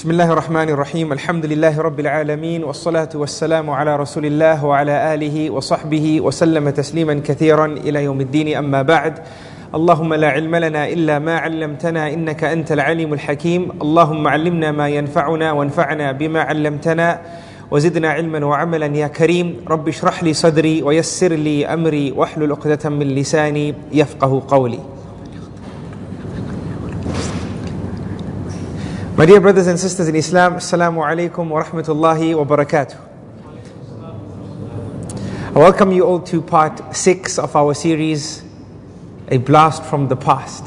بسم الله الرحمن الرحيم الحمد لله رب العالمين والصلاة والسلام على رسول الله وعلى آله وصحبه وسلم تسليما كثيرا إلى يوم الدين أما بعد اللهم لا علم لنا إلا ما علمتنا إنك أنت العليم الحكيم اللهم علمنا ما ينفعنا وانفعنا بما علمتنا وزدنا علما وعملا يا كريم رب اشرح لي صدري ويسر لي أمري واحلل عقدة من لساني يفقه قولي My dear brothers and sisters in Islam, Assalamu alaikum wa rahmatullahi wa barakatuh. I welcome you all to part six of our series, A Blast from the Past.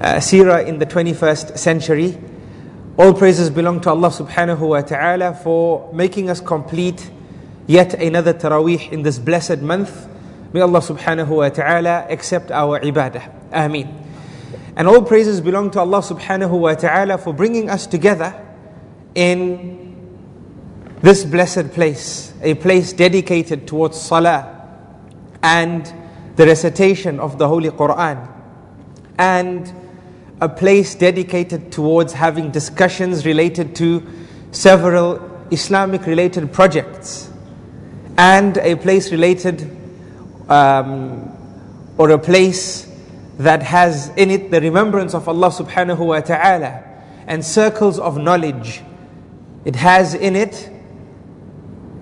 Uh, Sirah in the 21st century. All praises belong to Allah subhanahu wa ta'ala for making us complete yet another Taraweeh in this blessed month. May Allah subhanahu wa ta'ala accept our ibadah. Ameen. And all praises belong to Allah subhanahu wa ta'ala for bringing us together in this blessed place, a place dedicated towards salah and the recitation of the Holy Quran, and a place dedicated towards having discussions related to several Islamic related projects, and a place related um, or a place that has in it the remembrance of Allah subhanahu wa ta'ala and circles of knowledge. It has in it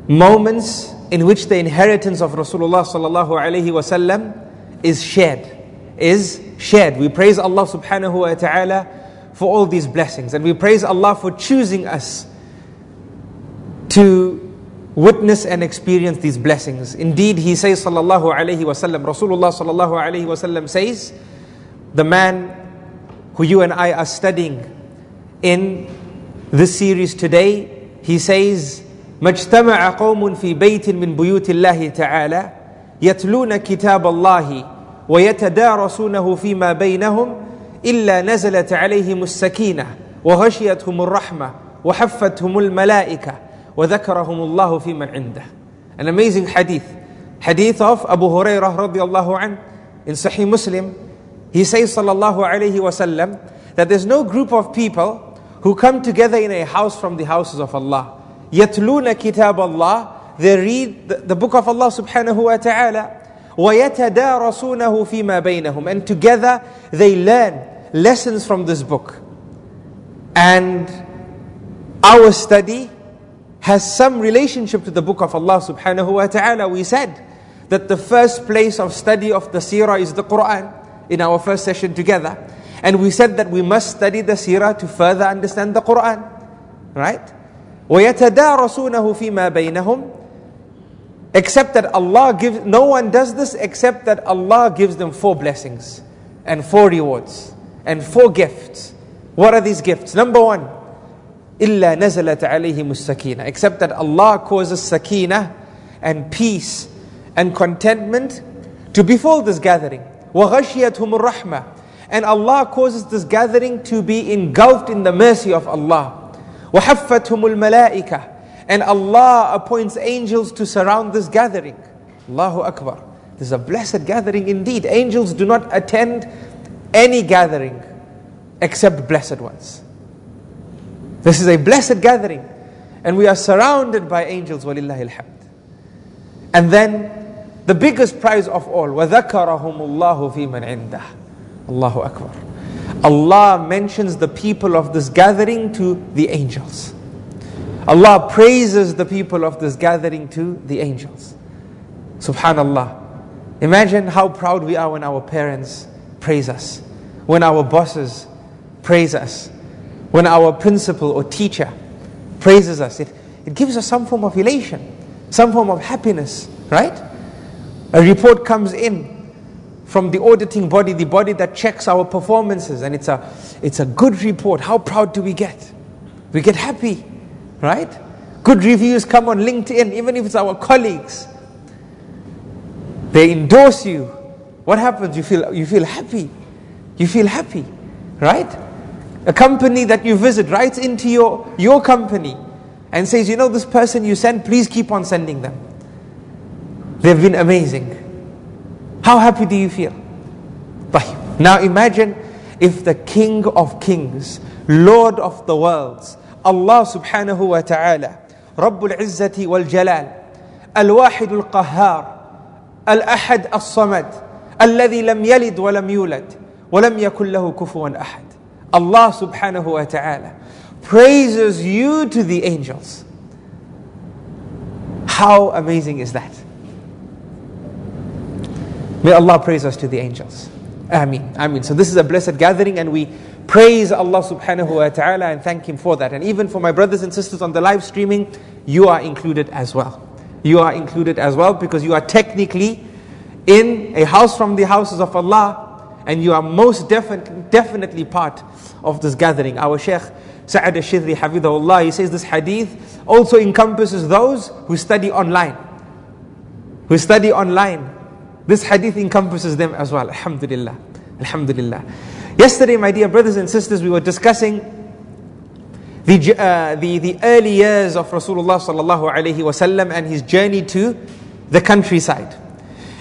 moments in which the inheritance of Rasulullah sallallahu alaihi wasallam is shared. Is shared. We praise Allah subhanahu wa ta'ala for all these blessings and we praise Allah for choosing us to witness and experience these blessings. Indeed, he says, sallallahu alaihi wasallam, Rasulullah sallallahu alaihi wasallam says, the man who you and I are studying in this series today, he says, مجتمع قوم في بيت من بيوت الله تعالى يتلون كتاب الله ويتدارسونه فيما بينهم إلا نزلت عليهم السكينة وغشيتهم الرحمة وحفتهم الملائكة وذكرهم الله في من عنده An amazing hadith. Hadith of Abu Hurairah radiallahu an in Sahih Muslim. He says sallallahu alayhi wasallam that there's no group of people who come together in a house from the houses of Allah. يتلون كتاب الله They read the, the book of Allah subhanahu wa ta'ala. ويتدارسونه فيما بينهم and together they learn lessons from this book and our study has some relationship to the book of Allah subhanahu wa ta'ala. We said that the first place of study of the seerah is the Quran in our first session together. And we said that we must study the seerah to further understand the Quran. Right? وَيَتَدَارَسُونَهُ فِي مَا بَيْنَهُمْ Except that Allah gives, no one does this except that Allah gives them four blessings and four rewards and four gifts. What are these gifts? Number one, إلا نزلت عليهم السكينة except that Allah causes sakina and peace and contentment to befall this gathering وغشيتهم الرحمة and Allah causes this gathering to be engulfed in the mercy of Allah وحفتهم الملائكة and Allah appoints angels to surround this gathering Allahu Akbar this is a blessed gathering indeed angels do not attend any gathering except blessed ones this is a blessed gathering. And we are surrounded by angels, walillahi alhamd. And then the biggest prize of all, وَذَكَرَهُمُ اللَّهُ فِي مَنْ عِنْدَهُ Allahu Akbar. Allah mentions the people of this gathering to the angels. Allah praises the people of this gathering to the angels. Subhanallah. Imagine how proud we are when our parents praise us, when our bosses praise us, when our principal or teacher praises us, it, it gives us some form of elation, some form of happiness, right? A report comes in from the auditing body, the body that checks our performances, and it's a, it's a good report. How proud do we get? We get happy, right? Good reviews come on LinkedIn, even if it's our colleagues. They endorse you. What happens? You feel, you feel happy. You feel happy, right? A company that you visit writes into your, your company and says, you know, this person you send, please keep on sending them. They've been amazing. How happy do you feel? Now imagine if the King of Kings, Lord of the worlds, Allah subhanahu wa ta'ala, Rabbul Izzati wal Jalal, Al-Wahid al-Qahhar, Al-Ahad al-Samad, الذي لم يلد ولم يولد ولم يكن له كفوا أحد Allah subhanahu wa ta'ala praises you to the angels. How amazing is that? May Allah praise us to the angels. Ameen. Ameen. So this is a blessed gathering and we praise Allah subhanahu wa ta'ala and thank Him for that. And even for my brothers and sisters on the live streaming, you are included as well. You are included as well because you are technically in a house from the houses of Allah and you are most defi- definitely part of this gathering. Our Shaykh Sa'ad al-Shathri Hafidahullah, he says this hadith also encompasses those who study online. Who study online. This hadith encompasses them as well. Alhamdulillah. Alhamdulillah. Yesterday, my dear brothers and sisters, we were discussing the, uh, the, the early years of Rasulullah sallallahu alaihi wasallam and his journey to the countryside.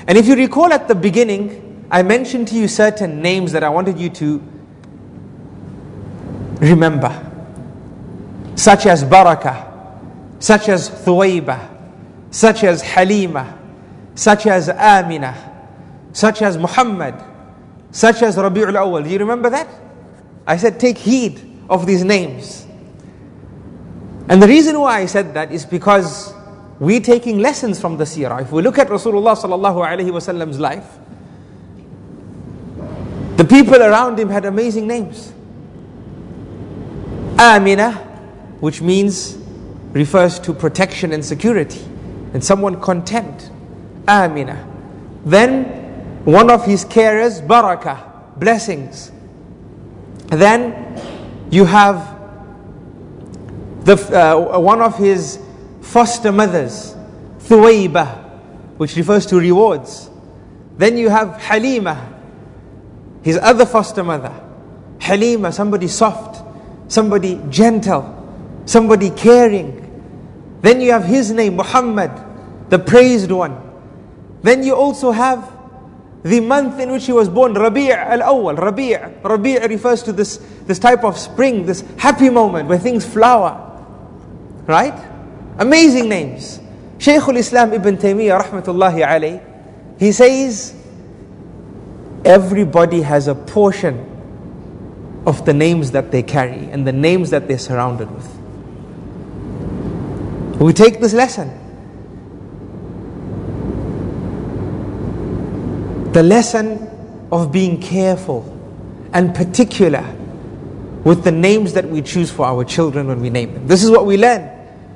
And if you recall at the beginning, I mentioned to you certain names that I wanted you to remember, such as Baraka, such as Thuwayba, such as Halima, such as Amina, such as Muhammad, such as Rabi'ul Awal. Do you remember that? I said, take heed of these names. And the reason why I said that is because we're taking lessons from the seerah. If we look at Rasulullah sallallahu alaihi wasallam's life, the people around him had amazing names. Amina, which means, refers to protection and security, and someone content. Amina. Then one of his carers, Baraka, blessings. Then you have the, uh, one of his foster mothers, Thuwayba, which refers to rewards. Then you have Halima, his other foster mother, Halima, somebody soft, somebody gentle, somebody caring. Then you have his name, Muhammad, the praised one. Then you also have the month in which he was born, Rabi' al-Awwal. Rabi' Rabi' refers to this, this type of spring, this happy moment where things flower. Right? Amazing names. Shaykh al-Islam Ibn Taymiyyah rahmatullahi alayh, he says, everybody has a portion of the names that they carry and the names that they're surrounded with. We take this lesson. The lesson of being careful and particular with the names that we choose for our children when we name them. This is what we learn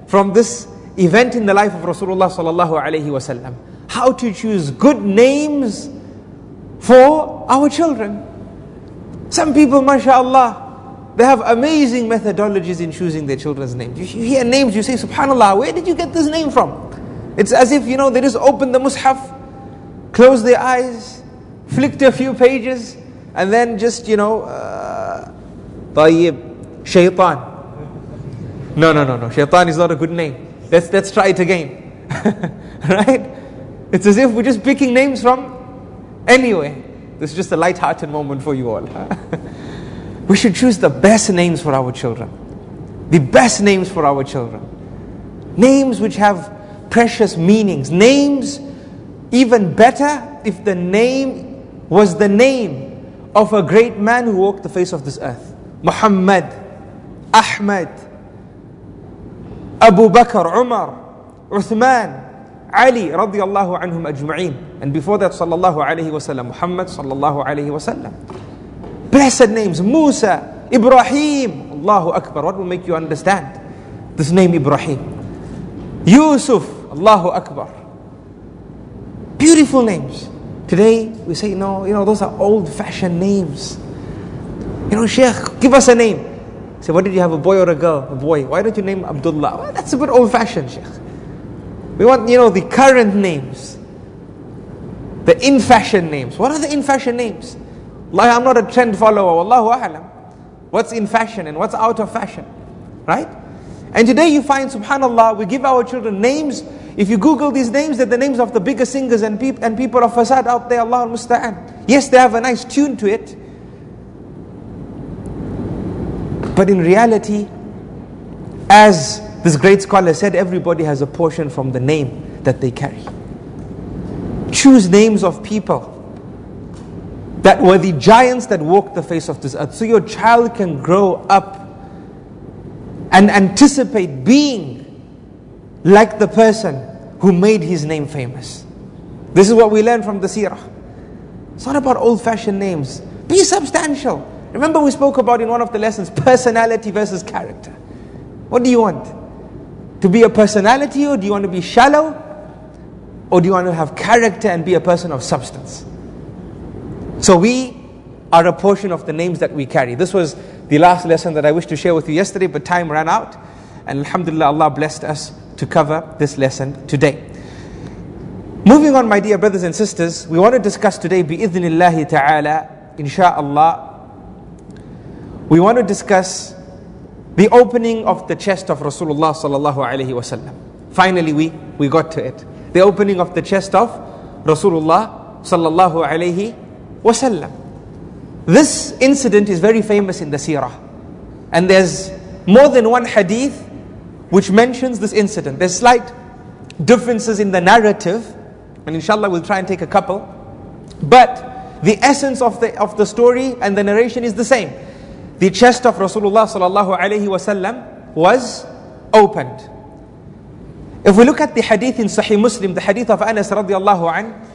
from this event in the life of Rasulullah sallallahu alaihi wasallam. How to choose good names for our children. Some people, mashallah, they have amazing methodologies in choosing their children's names. You hear names, you say, Subhanallah, where did you get this name from? It's as if, you know, they just opened the mushaf, closed their eyes, flicked a few pages, and then just, you know, uh, Shaitan. No, no, no, no. Shaitan is not a good name. Let's, let's try it again. right? It's as if we're just picking names from Anyway, this is just a light-hearted moment for you all. we should choose the best names for our children. The best names for our children. Names which have precious meanings. Names even better if the name was the name of a great man who walked the face of this earth. Muhammad, Ahmad, Abu Bakr, Umar, Uthman, Ali radiallahu anhum ajma'in. And before that, sallallahu alayhi wasallam, Muhammad sallallahu alayhi wasallam. Blessed names, Musa, Ibrahim, Allahu Akbar. What will make you understand this name Ibrahim? Yusuf, Allahu Akbar. Beautiful names. Today we say, no, you know, those are old fashioned names. You know, Sheikh, give us a name. Say, what did you have, a boy or a girl? A boy. Why don't you name Abdullah? Well, that's a bit old fashioned, Sheikh. We want, you know, the current names, the in fashion names. What are the in fashion names? Like, I'm not a trend follower, Allahu A'lam. What's in fashion and what's out of fashion? Right? And today you find, subhanAllah, we give our children names. If you Google these names, they're the names of the biggest singers and, peop- and people of fasad out there, Allah al-Musta'an. Yes, they have a nice tune to it. But in reality, As this great scholar said, everybody has a portion from the name that they carry. Choose names of people that were the giants that walked the face of this earth. So your child can grow up and anticipate being like the person who made his name famous. This is what we learn from the seerah. It's not about old fashioned names. Be substantial. Remember, we spoke about in one of the lessons personality versus character. What do you want? To be a personality, or do you want to be shallow? Or do you want to have character and be a person of substance? So we are a portion of the names that we carry. This was the last lesson that I wished to share with you yesterday, but time ran out. And Alhamdulillah, Allah blessed us to cover this lesson today. Moving on, my dear brothers and sisters, we want to discuss today, bi'idhnillahi ta'ala, insha'Allah, we want to discuss the opening of the chest of Rasulullah sallallahu alaihi wasallam. Finally, we, we got to it. The opening of the chest of Rasulullah sallallahu alaihi wasallam. This incident is very famous in the seerah. And there's more than one hadith which mentions this incident. There's slight differences in the narrative, and inshallah we'll try and take a couple. But the essence of the, of the story and the narration is the same. The chest of Rasulullah sallallahu alaihi wasallam was opened. If we look at the hadith in Sahih Muslim, the hadith of Anas radiallahu an,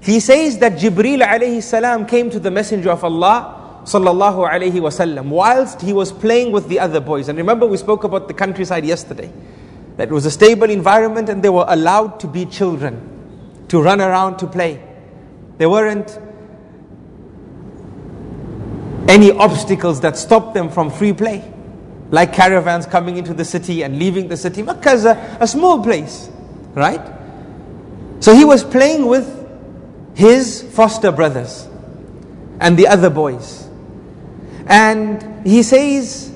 he says that Jibril alayhi salam came to the Messenger of Allah sallallahu alayhi wasallam whilst he was playing with the other boys. And remember we spoke about the countryside yesterday. That was a stable environment and they were allowed to be children to run around to play. There weren't any obstacles that stopped them from free play, like caravans coming into the city and leaving the city. Makkah is a, a small place, right? So he was playing with his foster brothers and the other boys. And he says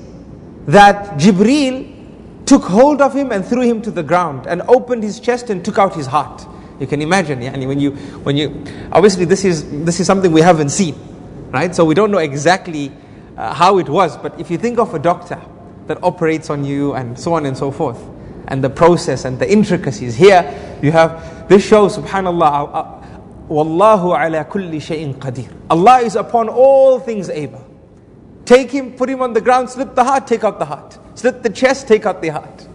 that Jibril took hold of him and threw him to the ground and opened his chest and took out his heart. You can imagine, yani when you, when you, obviously this is, this is something we haven't seen, right? So we don't know exactly uh, how it was, but if you think of a doctor that operates on you and so on and so forth, and the process and the intricacies, here you have, this shows, subhanAllah, uh, uh, Wallahu ala kulli shay'in qadir. Allah is upon all things able. Take him, put him on the ground, slip the heart, take out the heart. Slit the chest, take out the heart.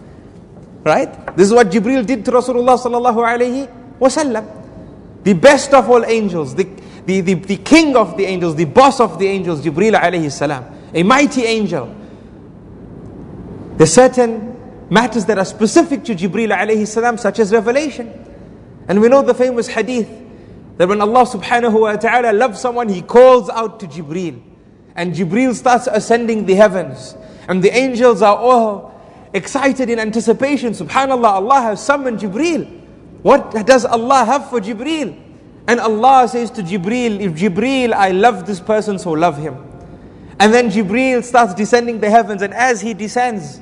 Right? This is what Jibril did to Rasulullah sallallahu alayhi wasallam. The best of all angels, the, the, the, the king of the angels, the boss of the angels, Jibril alayhi salam, a mighty angel. There's certain matters that are specific to Jibril alayhi salam, such as revelation. And we know the famous hadith that when Allah subhanahu wa ta'ala loves someone, He calls out to Jibril. And Jibril starts ascending the heavens. And the angels are all excited in anticipation. Subhanallah, Allah has summoned Jibril. What does Allah have for Jibril? And Allah says to Jibril, if Jibril, I love this person, so love him. And then Jibril starts descending the heavens, and as he descends,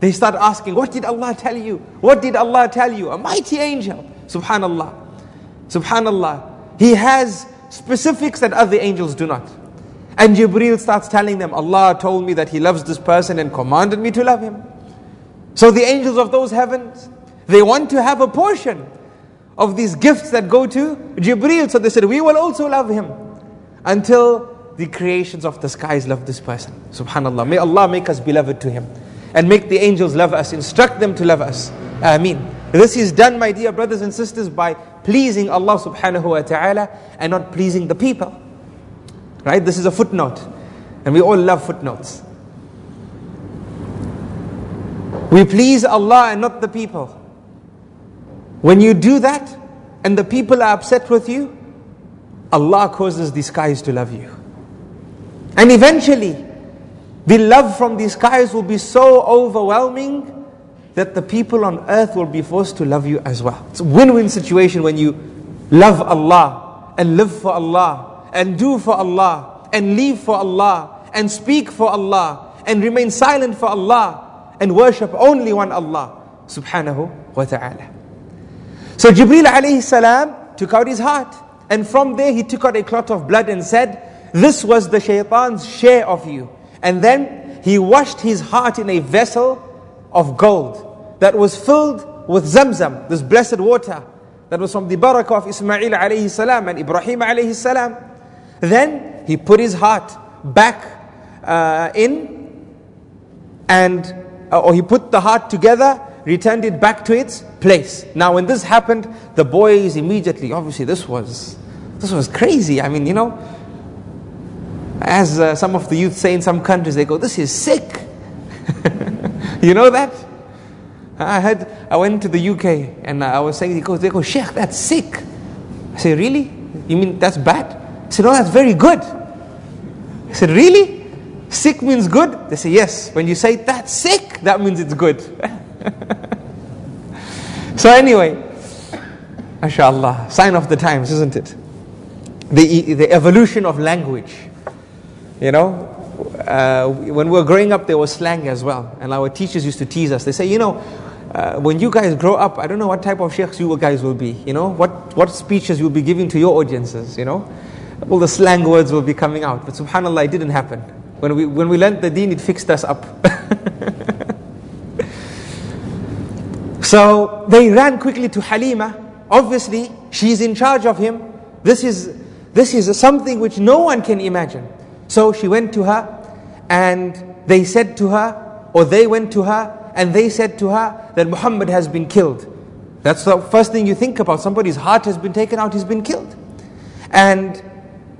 they start asking, What did Allah tell you? What did Allah tell you? A mighty angel. Subhanallah. Subhanallah. He has specifics that other angels do not. And Jibril starts telling them, Allah told me that He loves this person and commanded me to love him. So the angels of those heavens, they want to have a portion of these gifts that go to Jibril. So they said, We will also love him until the creations of the skies love this person. Subhanallah. May Allah make us beloved to him and make the angels love us, instruct them to love us. Ameen. This is done, my dear brothers and sisters, by pleasing Allah subhanahu wa ta'ala and not pleasing the people. Right? This is a footnote. And we all love footnotes. We please Allah and not the people. When you do that and the people are upset with you, Allah causes the skies to love you. And eventually, the love from the skies will be so overwhelming that the people on earth will be forced to love you as well. It's a win win situation when you love Allah and live for Allah and do for Allah and leave for Allah and speak for Allah and remain silent for Allah and worship only one Allah subhanahu wa ta'ala. So Jibril alayhi salam took out his heart and from there he took out a clot of blood and said, This was the shaitan's share of you. And then he washed his heart in a vessel of gold that was filled with Zamzam, this blessed water that was from the barakah of Ismail alayhi salam and Ibrahim alayhi salam. Then he put his heart back uh, in and uh, or he put the heart together returned it back to its place. Now when this happened the boys immediately obviously this was this was crazy. I mean you know as uh, some of the youth say in some countries they go this is sick. You know that? I had i went to the uk and i was saying they go they go sheikh that's sick. I say really? You mean that's bad i said no that's very good i said really Sick means good? They say, yes. When you say that's sick, that means it's good. so, anyway, mashallah, sign of the times, isn't it? The, the evolution of language. You know, uh, when we were growing up, there was slang as well. And our teachers used to tease us. They say, you know, uh, when you guys grow up, I don't know what type of sheikhs you guys will be. You know, what, what speeches you'll be giving to your audiences, you know. All the slang words will be coming out. But subhanAllah, it didn't happen. When we, when we learned the deen, it fixed us up. so they ran quickly to Halima. Obviously, she's in charge of him. This is, this is something which no one can imagine. So she went to her and they said to her, or they went to her and they said to her that Muhammad has been killed. That's the first thing you think about. Somebody's heart has been taken out, he's been killed. And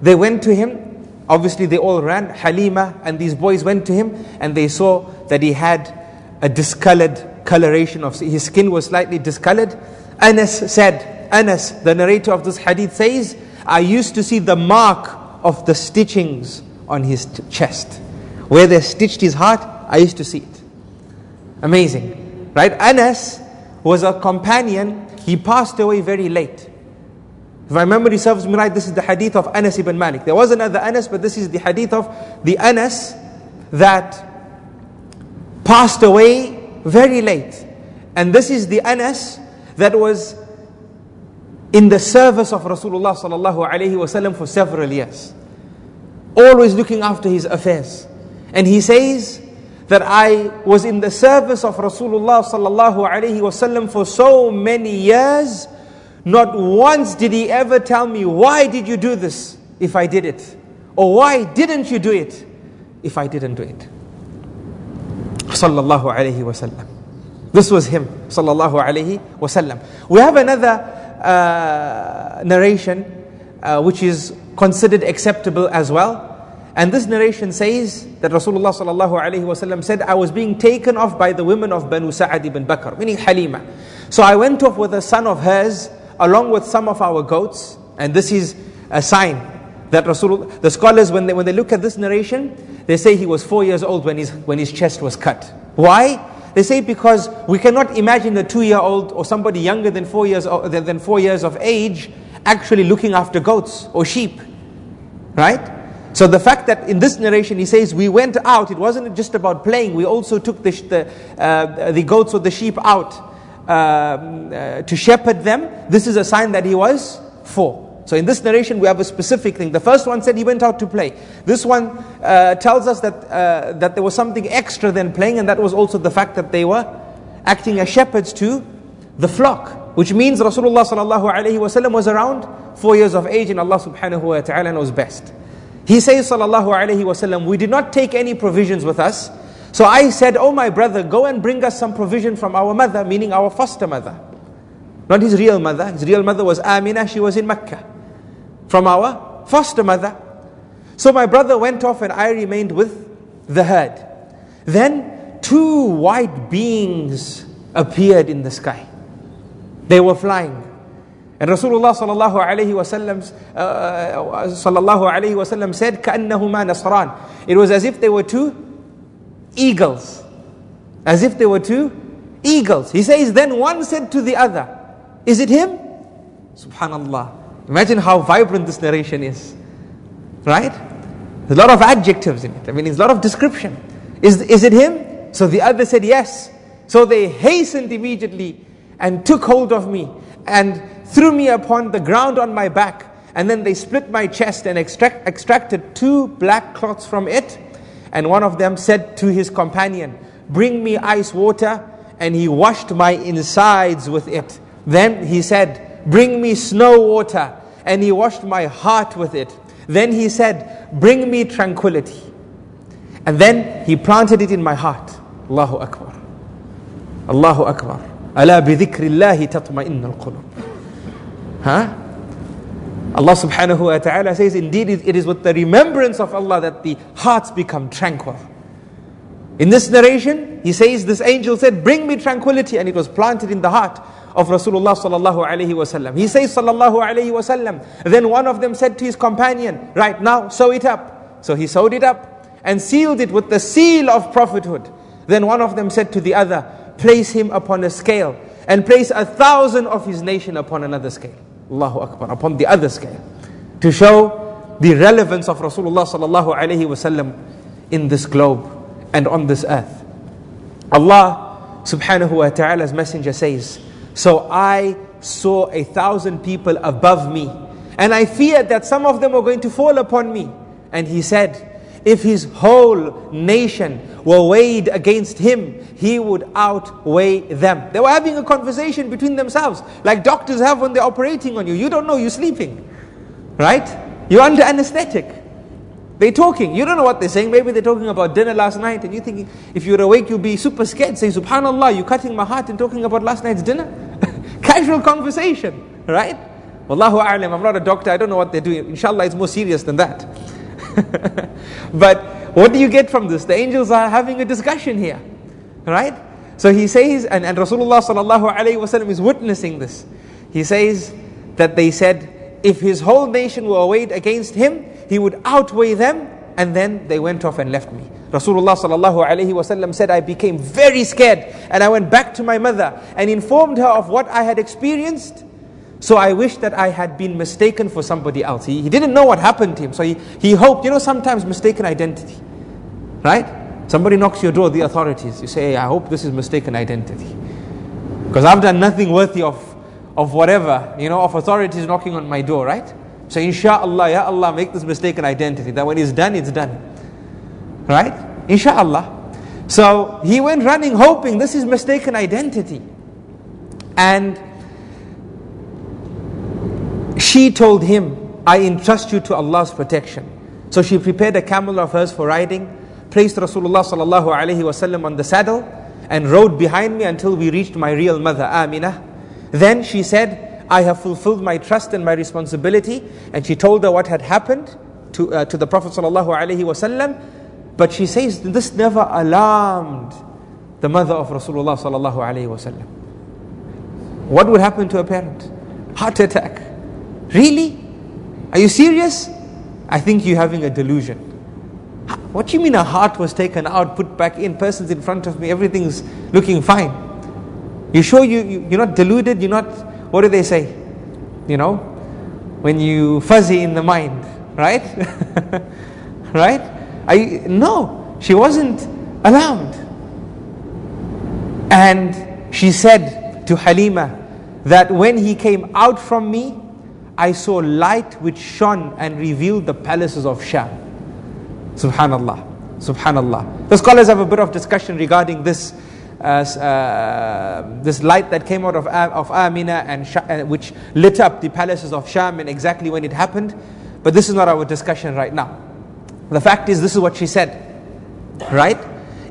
they went to him Obviously, they all ran. Halima and these boys went to him and they saw that he had a discolored coloration of his skin was slightly discolored. Anas said, Anas, the narrator of this hadith says, I used to see the mark of the stitchings on his chest. Where they stitched his heart, I used to see it. Amazing. Right? Anas was a companion, he passed away very late. If my memory serves me right, this is the hadith of Anas ibn Malik. There was another Anas, but this is the hadith of the Anas that passed away very late. And this is the Anas that was in the service of Rasulullah sallallahu alaihi wasallam for several years. Always looking after his affairs. And he says that I was in the service of Rasulullah sallallahu alaihi wasallam for so many years not once did he ever tell me, why did you do this if I did it? Or why didn't you do it if I didn't do it? Sallallahu alayhi wasallam. This was him, sallallahu alayhi wasallam. We have another uh, narration uh, which is considered acceptable as well. And this narration says that Rasulullah sallallahu alayhi wasallam said, I was being taken off by the women of Banu Sa'ad ibn Bakr, meaning Halima. So I went off with a son of hers along with some of our goats. And this is a sign that Rasul, the scholars, when they, when they look at this narration, they say he was four years old when his, when his chest was cut. Why? They say because we cannot imagine a two-year-old or somebody younger than four years than four years of age actually looking after goats or sheep, right? So the fact that in this narration he says we went out, it wasn't just about playing. We also took the the, uh, the goats or the sheep out um, uh, to shepherd them, this is a sign that he was four. So in this narration, we have a specific thing. The first one said he went out to play. This one uh, tells us that uh, that there was something extra than playing, and that was also the fact that they were acting as shepherds to the flock, which means Rasulullah sallallahu alaihi wasallam was around four years of age, and Allah subhanahu wa taala knows best. He says sallallahu alaihi wasallam, we did not take any provisions with us so I said, Oh, my brother, go and bring us some provision from our mother, meaning our foster mother. Not his real mother. His real mother was Amina, she was in Mecca. From our foster mother. So my brother went off and I remained with the herd. Then two white beings appeared in the sky. They were flying. And Rasulullah sallallahu alayhi wasallam uh, sallallahu alayhi wasallam said, كأنهما نصران. It was as if they were two eagles. As if they were two eagles. He says, then one said to the other, Is it him? Subhanallah. Imagine how vibrant this narration is. Right? There's a lot of adjectives in it. I mean, there's a lot of description. Is, is it him? So the other said, Yes. So they hastened immediately and took hold of me and threw me upon the ground on my back. And then they split my chest and extract, extracted two black cloths from it and one of them said to his companion, Bring me ice water and he washed my insides with it. Then he said, Bring me snow water, and he washed my heart with it. Then he said, Bring me tranquility. And then he planted it in my heart. Allahu Akbar. Allahu Akbar. Ala bi dhikrillahi tatma'innal qulub. Huh? Allah subhanahu wa ta'ala says, Indeed, it is with the remembrance of Allah that the hearts become tranquil. In this narration, he says, This angel said, Bring me tranquility, and it was planted in the heart of Rasulullah sallallahu alayhi wasallam. He says, Sallallahu alayhi wasallam. Then one of them said to his companion, Right now, sew it up. So he sewed it up and sealed it with the seal of prophethood. Then one of them said to the other, Place him upon a scale and place a thousand of his nation upon another scale. Allahu Akbar, upon the other scale. To show the relevance of Rasulullah sallallahu alayhi wasallam in this globe and on this earth. Allah subhanahu wa ta'ala's messenger says, So I saw a thousand people above me, and I feared that some of them were going to fall upon me. And he said, if his whole nation were weighed against him, he would outweigh them. They were having a conversation between themselves, like doctors have when they're operating on you. You don't know, you're sleeping, right? You're under anesthetic. They're talking. You don't know what they're saying. Maybe they're talking about dinner last night, and you're thinking, if you're awake, you'll be super scared. Say, Subhanallah, you're cutting my heart and talking about last night's dinner. Casual conversation, right? Wallahu a'lam, I'm not a doctor, I don't know what they're doing. Inshallah, it's more serious than that. but what do you get from this? The angels are having a discussion here, right? So he says, and, and Rasulullah sallallahu alayhi wasallam is witnessing this. He says that they said, if his whole nation were weighed against him, he would outweigh them, and then they went off and left me. Rasulullah sallallahu alayhi wasallam said, I became very scared, and I went back to my mother and informed her of what I had experienced. So I wish that I had been mistaken for somebody else. He, he didn't know what happened to him, so he, he hoped, you know, sometimes mistaken identity, right? Somebody knocks your door, the authorities. You say, hey, I hope this is mistaken identity. Because I've done nothing worthy of, of whatever, you know, of authorities knocking on my door, right? So inshallah, ya Allah, make this mistaken identity. That when it's done, it's done. Right? Inshallah. So he went running hoping this is mistaken identity. And she told him, I entrust you to Allah's protection. So she prepared a camel of hers for riding, placed Rasulullah sallallahu alaihi wasallam on the saddle, and rode behind me until we reached my real mother, Aminah. Then she said, I have fulfilled my trust and my responsibility. And she told her what had happened to, uh, to the Prophet sallallahu alaihi wasallam. But she says this never alarmed the mother of Rasulullah sallallahu alaihi wasallam. What would happen to a parent? Heart attack Really? Are you serious? I think you're having a delusion. What do you mean a heart was taken out, put back in, person's in front of me, everything's looking fine? You sure you, you, you're not deluded? You're not, what do they say? You know, when you fuzzy in the mind, right? right? I, no, she wasn't alarmed. And she said to Halima that when he came out from me, I saw light which shone and revealed the palaces of Sham. Subhanallah. Subhanallah. The scholars have a bit of discussion regarding this. Uh, uh, this light that came out of, of Amina and uh, which lit up the palaces of Sham and exactly when it happened. But this is not our discussion right now. The fact is, this is what she said, right?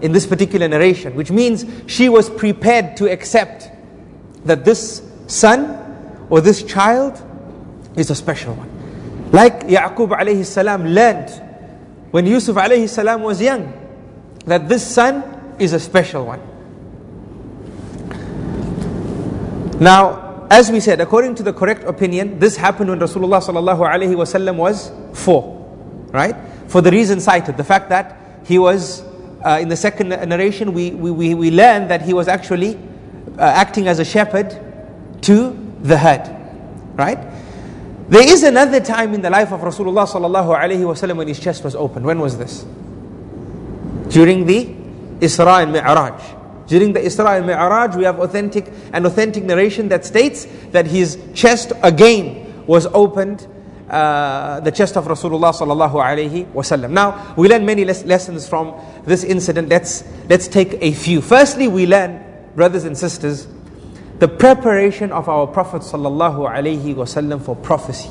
In this particular narration, which means she was prepared to accept that this son or this child is a special one. Like Yaqub alayhi salam learned when Yusuf alayhi salam was young that this son is a special one. Now, as we said, according to the correct opinion, this happened when Rasulullah sallallahu alayhi wasallam was four, right? For the reason cited, the fact that he was uh, in the second narration, we, we, we learn that he was actually uh, acting as a shepherd to the herd, right? There is another time in the life of Rasulullah sallallahu alaihi wasallam when his chest was open. When was this? During the Isra and Mi'raj. During the Isra and Mi'raj, we have authentic an authentic narration that states that his chest again was opened. Uh, the chest of Rasulullah sallallahu alaihi wasallam. Now we learn many les- lessons from this incident. Let's let's take a few. Firstly, we learn brothers and sisters, the preparation of our Prophet wasallam for prophecy.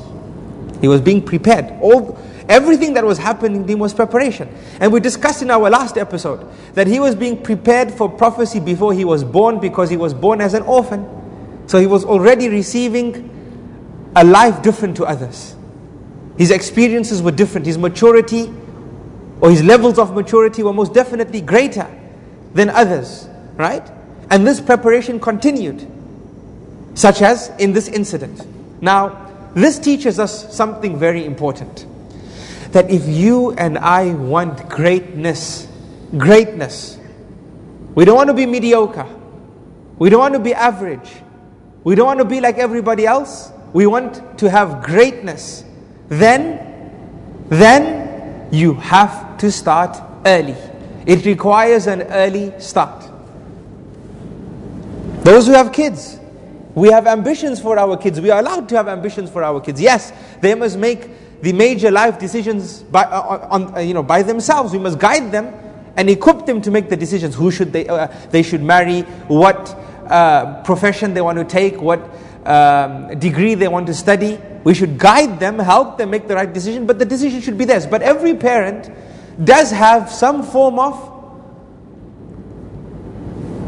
He was being prepared. All everything that was happening to him was preparation. And we discussed in our last episode that he was being prepared for prophecy before he was born because he was born as an orphan. So he was already receiving a life different to others. His experiences were different. His maturity or his levels of maturity were most definitely greater than others, right? And this preparation continued, such as in this incident. Now, this teaches us something very important that if you and I want greatness, greatness, we don't want to be mediocre, we don't want to be average, we don't want to be like everybody else, we want to have greatness, then, then you have to start early. It requires an early start. Those who have kids, we have ambitions for our kids. We are allowed to have ambitions for our kids. Yes, they must make the major life decisions by, uh, on, uh, you know, by themselves. We must guide them and equip them to make the decisions. Who should they, uh, they should marry, what uh, profession they want to take, what um, degree they want to study. We should guide them, help them make the right decision, but the decision should be theirs. But every parent does have some form of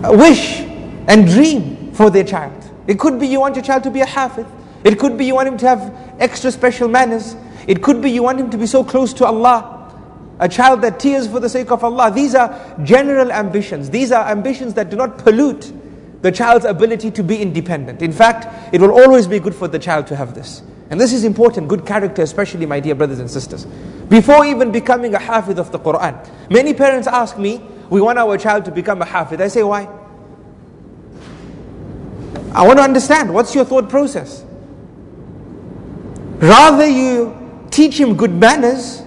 wish and dream for their child. It could be you want your child to be a hafiz. It could be you want him to have extra special manners. It could be you want him to be so close to Allah. A child that tears for the sake of Allah. These are general ambitions. These are ambitions that do not pollute the child's ability to be independent. In fact, it will always be good for the child to have this. And this is important, good character, especially my dear brothers and sisters. Before even becoming a hafiz of the Quran, many parents ask me, we want our child to become a hafiz. I say, why? I want to understand what's your thought process. Rather, you teach him good manners,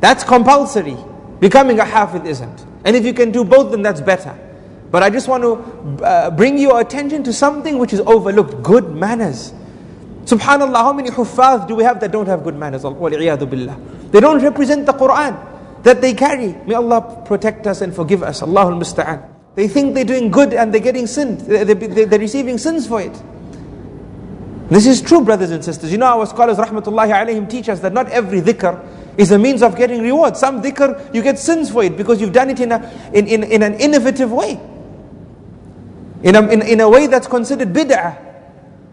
that's compulsory. Becoming a hafiz isn't. And if you can do both, then that's better. But I just want to uh, bring your attention to something which is overlooked good manners. Subhanallah, how many huffaz do we have that don't have good manners? They don't represent the Quran that they carry. May Allah protect us and forgive us. Allahul Musta'an. They think they're doing good and they're getting sinned. They're receiving sins for it. This is true, brothers and sisters. You know, our scholars, rahmatullahi alayhim, teach us that not every dhikr is a means of getting reward. Some dhikr, you get sins for it because you've done it in, a, in, in, in an innovative way. In a, in, in a way that's considered bid'ah.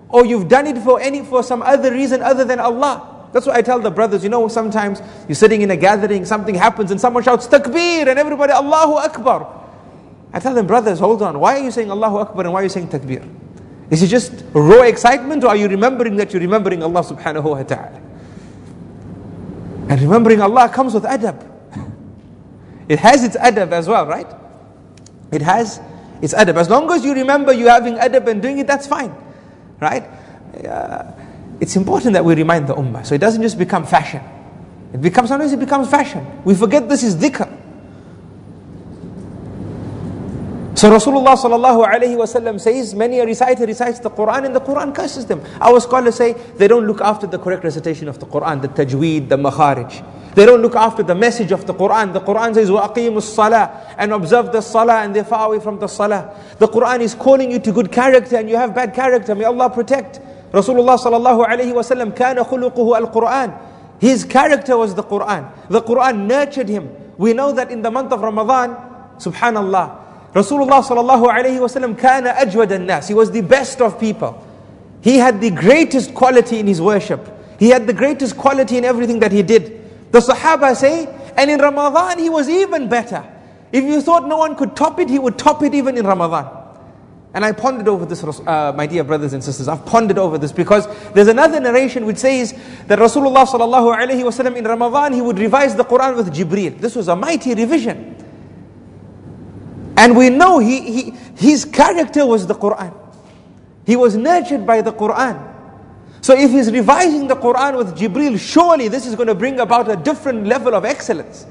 Or you've done it for any for some other reason other than Allah. That's what I tell the brothers. You know, sometimes you're sitting in a gathering, something happens, and someone shouts takbir, and everybody Allahu Akbar. I tell them, brothers, hold on. Why are you saying Allahu Akbar and why are you saying takbir? Is it just raw excitement or are you remembering that you're remembering Allah subhanahu wa ta'ala? And remembering Allah comes with adab. It has its adab as well, right? It has its adab. As long as you remember you having adab and doing it, that's fine. Right? Uh, it's important that we remind the ummah. So it doesn't just become fashion. It becomes, sometimes it becomes fashion. We forget this is dhikr. So Rasulullah sallallahu alayhi wasallam says, many a reciter recites the Quran and the Quran curses them. Our scholars say they don't look after the correct recitation of the Quran, the tajweed, the makharij. They don't look after the message of the Quran. The Quran says, وَأَقِيمُوا الصَّلَاةِ And observe the salah and they're far away from the salah. The Quran is calling you to good character and you have bad character. May Allah protect. Rasulullah sallallahu alayhi wasallam كَانَ خُلُقُهُ القرآن His character was the Quran. The Quran nurtured him. We know that in the month of Ramadan, subhanallah, Rasulullah sallallahu alayhi wasallam kana ajwad nas. He was the best of people. He had the greatest quality in his worship. He had the greatest quality in everything that he did. The Sahaba say, and in Ramadan he was even better. If you thought no one could top it, he would top it even in Ramadan. And I pondered over this, uh, my dear brothers and sisters. I've pondered over this because there's another narration which says that Rasulullah sallallahu alayhi wasallam in Ramadan he would revise the Quran with Jibreel. This was a mighty revision. And we know he, he, his character was the Quran. He was nurtured by the Quran. So if he's revising the Quran with Jibril, surely this is going to bring about a different level of excellence.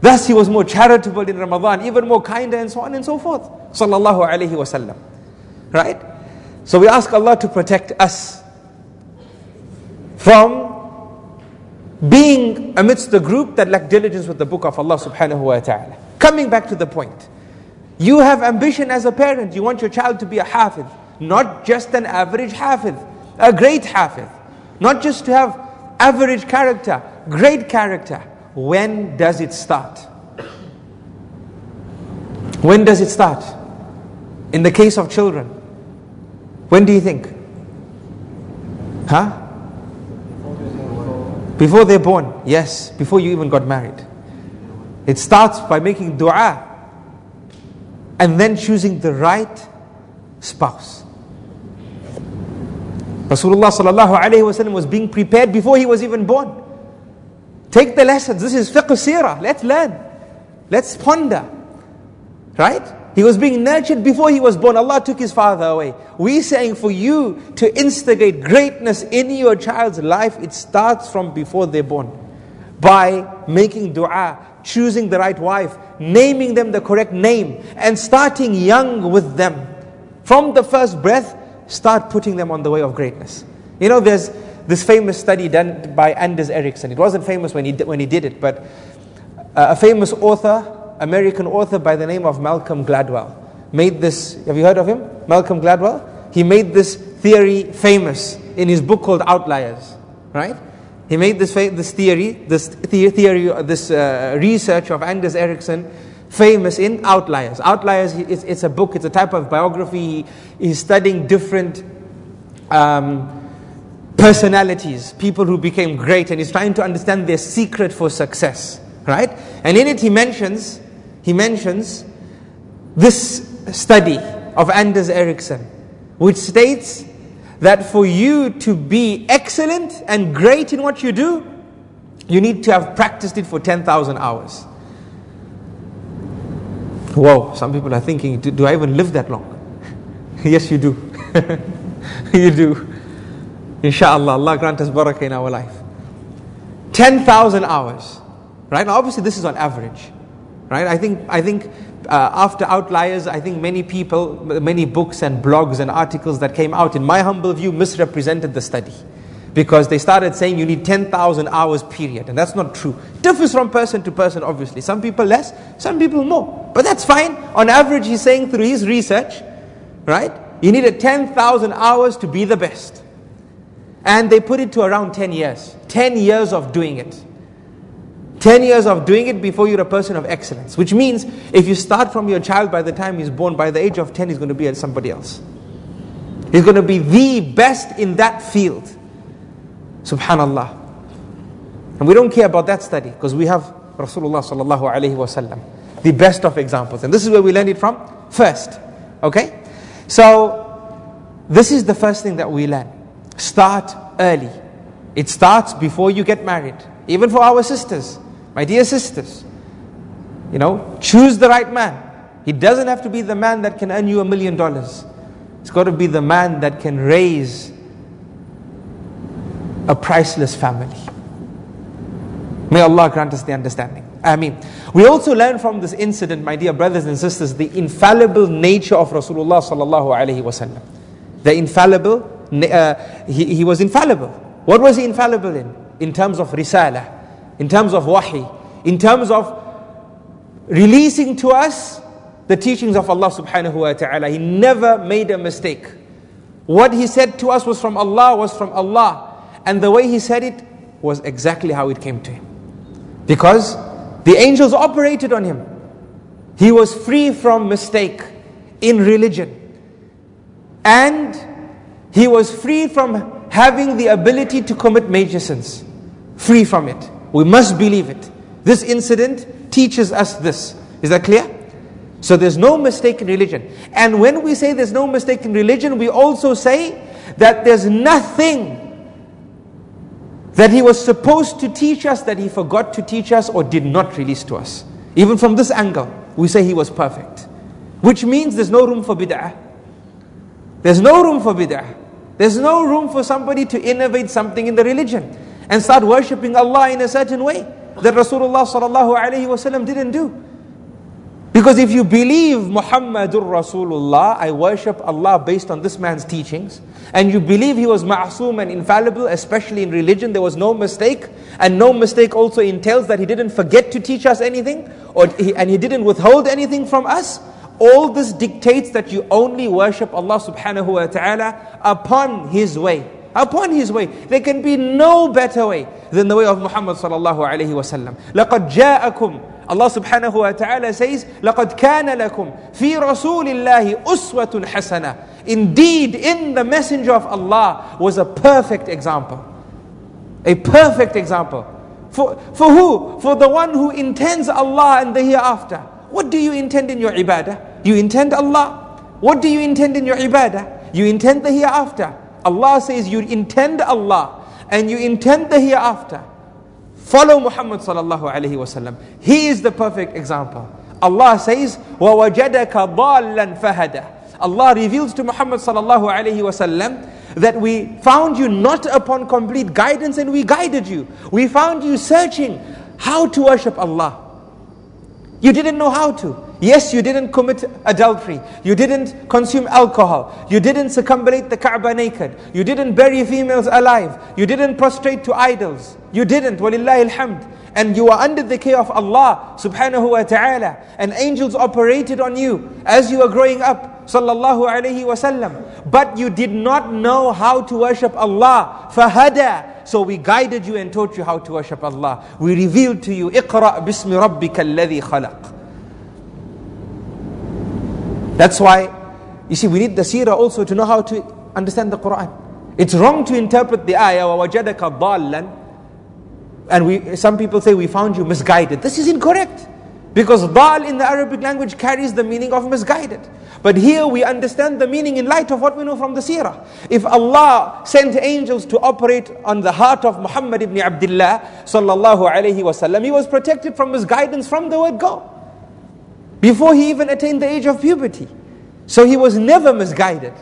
Thus he was more charitable in Ramadan, even more kinder and so on and so forth. Sallallahu alayhi wasallam. Right? So we ask Allah to protect us from being amidst the group that lack diligence with the book of Allah subhanahu wa ta'ala. Coming back to the point. You have ambition as a parent. You want your child to be a hafiz, not just an average hafiz, a great hafiz. Not just to have average character, great character. When does it start? When does it start? In the case of children. When do you think? Huh? Before they're born. Yes, before you even got married. It starts by making dua and then choosing the right spouse. Rasulullah sallallahu alayhi wasallam was being prepared before he was even born. Take the lessons. This is fiqh sirah. Let's learn. Let's ponder. Right? He was being nurtured before he was born. Allah took his father away. We saying for you to instigate greatness in your child's life, it starts from before they're born. By making dua, choosing the right wife, naming them the correct name, and starting young with them. From the first breath, start putting them on the way of greatness. You know, there's this famous study done by Anders Ericsson. It wasn't famous when he did, when he did it, but uh, a famous author, American author by the name of Malcolm Gladwell, made this. Have you heard of him? Malcolm Gladwell? He made this theory famous in his book called Outliers, right? He made this, this theory, this theory, this uh, research of Anders Ericsson famous in Outliers. Outliers, it's, it's, a book, it's a type of biography. He's studying different um, personalities, people who became great, and he's trying to understand their secret for success, right? And in it, he mentions, he mentions this study of Anders Ericsson, which states that for you to be excellent and great in what you do, you need to have practiced it for 10,000 hours. Whoa, some people are thinking, do, do I even live that long? yes, you do. you do. Inshallah, Allah grant us barakah in our life. 10,000 hours. Right? Now, obviously, this is on average. Right? I think, I think uh, after Outliers, I think many people, many books and blogs and articles that came out, in my humble view, misrepresented the study. Because they started saying you need 10,000 hours period and that's not true. Differs from person to person obviously. Some people less some people more. But that's fine. On average he's saying through his research right you needed 10,000 hours to be the best. And they put it to around 10 years. 10 years of doing it 10 years of doing it before you're a person of excellence which means if you start from your child by the time he's born by the age of 10 he's going to be somebody else he's going to be the best in that field Subhanallah. And we don't care about that study because we have Rasulullah sallallahu alayhi wasallam, the best of examples. And this is where we learn it from first. Okay? So, this is the first thing that we learn. Start early. It starts before you get married. Even for our sisters, my dear sisters. You know, choose the right man. He doesn't have to be the man that can earn you a million dollars. It's got to be the man that can raise a priceless family. May Allah grant us the understanding. I mean, we also learn from this incident, my dear brothers and sisters, the infallible nature of Rasulullah sallallahu alaihi wasallam. The infallible, uh, he, he was infallible. What was he infallible in? In terms of risala, in terms of wahi, in terms of releasing to us the teachings of Allah subhanahu wa ta'ala. He never made a mistake. What he said to us was from Allah, was from Allah. And the way he said it was exactly how it came to him. Because the angels operated on him. He was free from mistake in religion. And he was free from having the ability to commit major sins. Free from it. We must believe it. This incident teaches us this. Is that clear? So there's no mistake in religion. And when we say there's no mistake in religion, we also say that there's nothing that he was supposed to teach us that he forgot to teach us or did not release to us. Even from this angle, we say he was perfect. Which means there's no room for bid'ah. There's no room for bid'ah. There's no room for somebody to innovate something in the religion and start worshipping Allah in a certain way that Rasulullah sallallahu alaihi wasallam didn't do. Because if you believe Muhammadur Rasulullah, I worship Allah based on this man's teachings, and you believe he was ma'asum and infallible, especially in religion, there was no mistake, and no mistake also entails that he didn't forget to teach us anything, or he, and he didn't withhold anything from us, All this dictates that you only worship Allah subhanahu wa ta'ala upon His way Upon His way. There can be no better way than the way of Muhammad sallallahu alayhi wa sallam. لَقَدْ جَاءَكُمْ Allah subhanahu wa ta'ala says, لَقَدْ كَانَ لَكُمْ فِي رَسُولِ اللَّهِ أُسْوَةٌ حَسَنَةٌ Indeed, in the Messenger of Allah was a perfect example. A perfect example. For, for who? For the one who intends Allah and the hereafter. What do you intend in your ibadah? You intend Allah. What do you intend in your ibadah? You intend the hereafter. Allah says you intend Allah and you intend the hereafter. Follow Muhammad sallallahu alaihi wasallam. He is the perfect example. Allah says, وَوَجَدَكَ ضَالًّا فَهَدَى Allah reveals to Muhammad sallallahu alaihi wasallam that we found you not upon complete guidance and we guided you. We found you searching how to worship Allah. You didn't know how to. Yes, you didn't commit adultery. You didn't consume alcohol. You didn't circumambulate the Kaaba naked. You didn't bury females alive. You didn't prostrate to idols. You didn't. Walillahi alhamd. And you are under the care of Allah subhanahu wa ta'ala. And angels operated on you as you were growing up. Sallallahu alayhi wasallam. But you did not know how to worship Allah. Fahada. So we guided you and taught you how to worship Allah. We revealed to you, اقرأ بسم ربك الذي خلق. That's why, you see, we need the seerah also to know how to understand the Quran. It's wrong to interpret the ayah, وَوَجَدَكَ ضَالًّا And we, some people say, we found you misguided. This is incorrect. Because dal in the Arabic language carries the meaning of misguided. But here we understand the meaning in light of what we know from the seerah. If Allah sent angels to operate on the heart of Muhammad ibn Abdullah sallallahu alayhi wasallam, he was protected from misguidance from the word go before he even attained the age of puberty. So he was never misguided.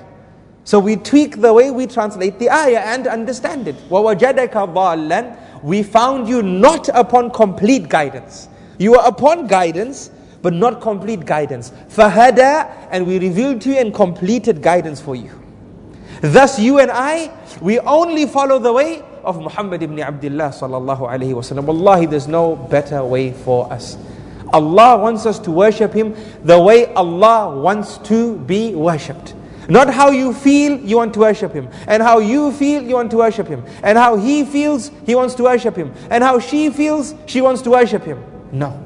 So we tweak the way we translate the ayah and understand it. وَوَجَدَكَ ضَالًّا We found you not upon complete guidance. You are upon guidance, but not complete guidance. فَهَدَى And we revealed to you and completed guidance for you. Thus you and I, we only follow the way of Muhammad ibn Abdullah sallallahu alayhi wasallam. Wallahi, there's no better way for us. Allah wants us to worship Him the way Allah wants to be worshipped. Not how you feel you want to worship Him, and how you feel you want to worship Him, and how He feels He wants to worship Him, and how she feels she wants to worship Him. No.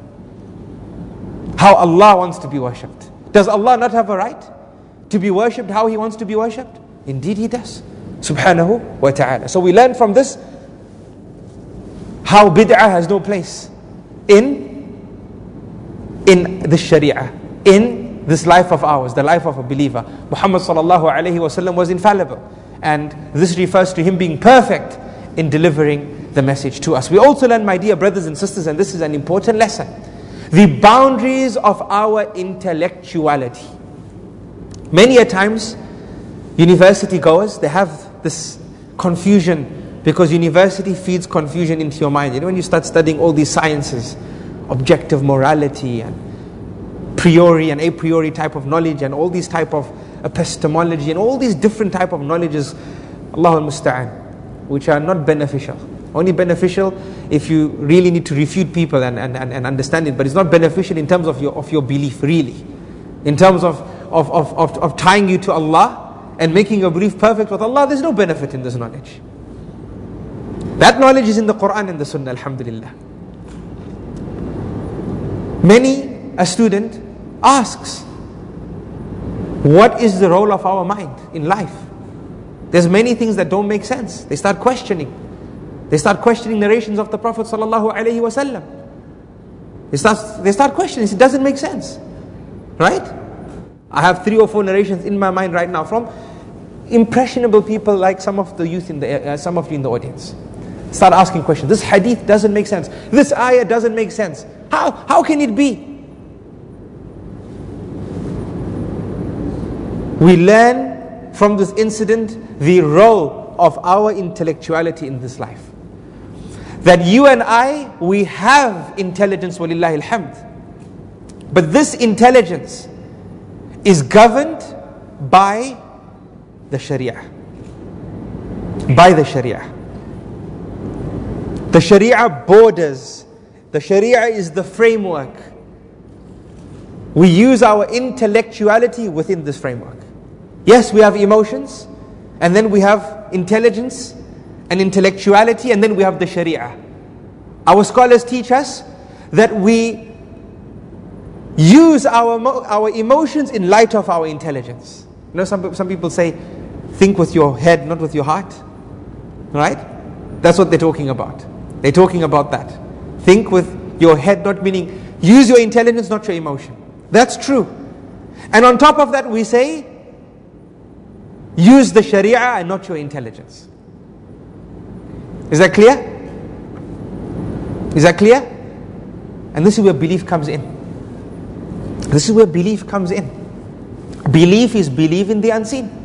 How Allah wants to be worshipped. Does Allah not have a right to be worshipped how He wants to be worshipped? Indeed, He does. Subhanahu wa ta'ala. So we learn from this how bid'ah has no place in in the Sharia, in this life of ours, the life of a believer. Muhammad sallallahu alayhi wasallam was infallible. And this refers to him being perfect in delivering the message to us. We also learn, my dear brothers and sisters, and this is an important lesson, the boundaries of our intellectuality. Many a times, university goers, they have this confusion because university feeds confusion into your mind. You know, when you start studying all these sciences, objective morality and priori and a priori type of knowledge and all these type of epistemology and all these different type of knowledges Allah musta'an which are not beneficial. Only beneficial if you really need to refute people and, and, and, and understand it but it's not beneficial in terms of your, of your belief really. In terms of, of, of, of, of tying you to Allah and making your belief perfect with Allah there's no benefit in this knowledge. That knowledge is in the Quran and the Sunnah alhamdulillah Many, a student asks, what is the role of our mind in life? There's many things that don't make sense. They start questioning. They start questioning narrations of the Prophet sallallahu alaihi wasallam. They start, they start questioning. It doesn't make sense, right? I have three or four narrations in my mind right now from impressionable people like some of the youth in the uh, some of you in the audience. Start asking questions. This hadith doesn't make sense. This ayah doesn't make sense. How, how can it be? We learn from this incident the role of our intellectuality in this life. That you and I, we have intelligence, walillahi alhamd. But this intelligence is governed by the Sharia. By the Sharia. The Sharia borders the Sharia is the framework. we use our intellectuality within this framework. Yes, we have emotions, and then we have intelligence and intellectuality, and then we have the Sharia. Our scholars teach us that we use our, our emotions in light of our intelligence. You know, some, some people say, think with your head, not with your heart. Right? That's what they're talking about. They're talking about that. Think with your head, not meaning use your intelligence, not your emotion. That's true. And on top of that, we say use the Sharia and not your intelligence. Is that clear? Is that clear? And this is where belief comes in. This is where belief comes in. Belief is belief in the unseen.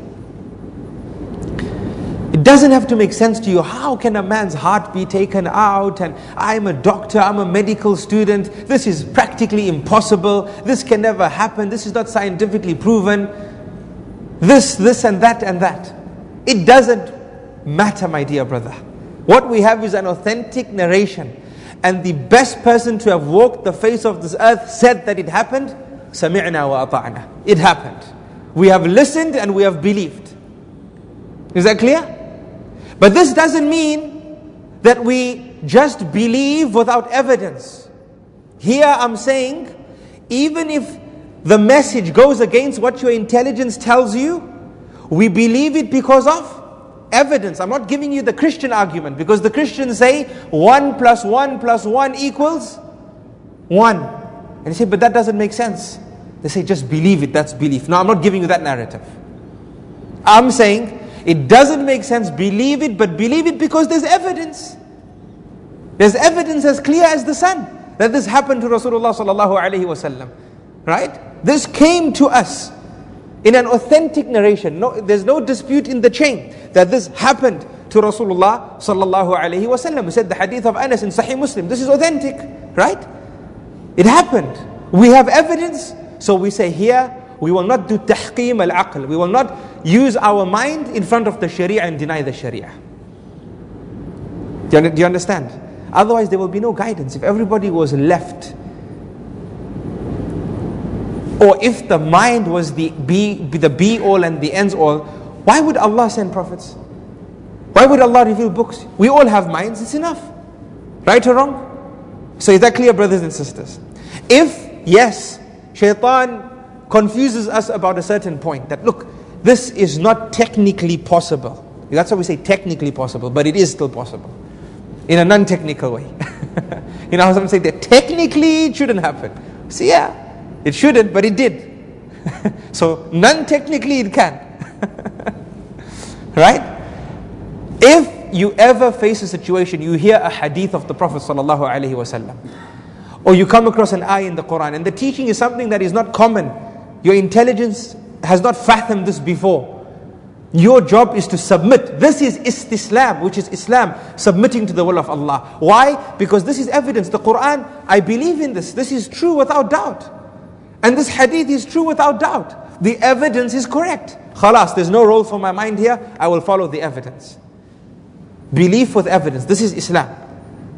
Doesn't have to make sense to you. How can a man's heart be taken out? And I'm a doctor, I'm a medical student. This is practically impossible. This can never happen. This is not scientifically proven. This, this, and that, and that. It doesn't matter, my dear brother. What we have is an authentic narration. And the best person to have walked the face of this earth said that it happened. Sami'na wa ata'na. It happened. We have listened and we have believed. Is that clear? But this doesn't mean that we just believe without evidence. Here I'm saying, even if the message goes against what your intelligence tells you, we believe it because of evidence. I'm not giving you the Christian argument because the Christians say 1 plus 1 plus 1 equals 1. And you say, but that doesn't make sense. They say, just believe it, that's belief. No, I'm not giving you that narrative. I'm saying it doesn't make sense, believe it, but believe it because there's evidence. There's evidence as clear as the sun that this happened to Rasulullah sallallahu alaihi wasallam. Right? This came to us in an authentic narration. No, there's no dispute in the chain that this happened to Rasulullah sallallahu alaihi wasallam. We said the hadith of Anas in Sahih Muslim. This is authentic, right? It happened. We have evidence, so we say here we will not do tahqim al-aql. We will not use our mind in front of the sharia and deny the sharia. Do you, do you understand? Otherwise there will be no guidance. If everybody was left or if the mind was the be, the be all and the ends all, why would Allah send prophets? Why would Allah reveal books? We all have minds, it's enough. Right or wrong? So is that clear, brothers and sisters? If, yes, shaitan confuses us about a certain point that look, this is not technically possible. That's why we say technically possible, but it is still possible in a non technical way. you know how some say that technically it shouldn't happen. See, yeah, it shouldn't, but it did. so non technically it can. right? If you ever face a situation, you hear a hadith of the Prophet sallallahu alaihi wasallam, or you come across an ayah in the Quran, and the teaching is something that is not common your intelligence has not fathomed this before. Your job is to submit. This is istislam, which is Islam, submitting to the will of Allah. Why? Because this is evidence. The Quran, I believe in this. This is true without doubt. And this hadith is true without doubt. The evidence is correct. Khalas, there's no role for my mind here. I will follow the evidence. Belief with evidence. This is Islam.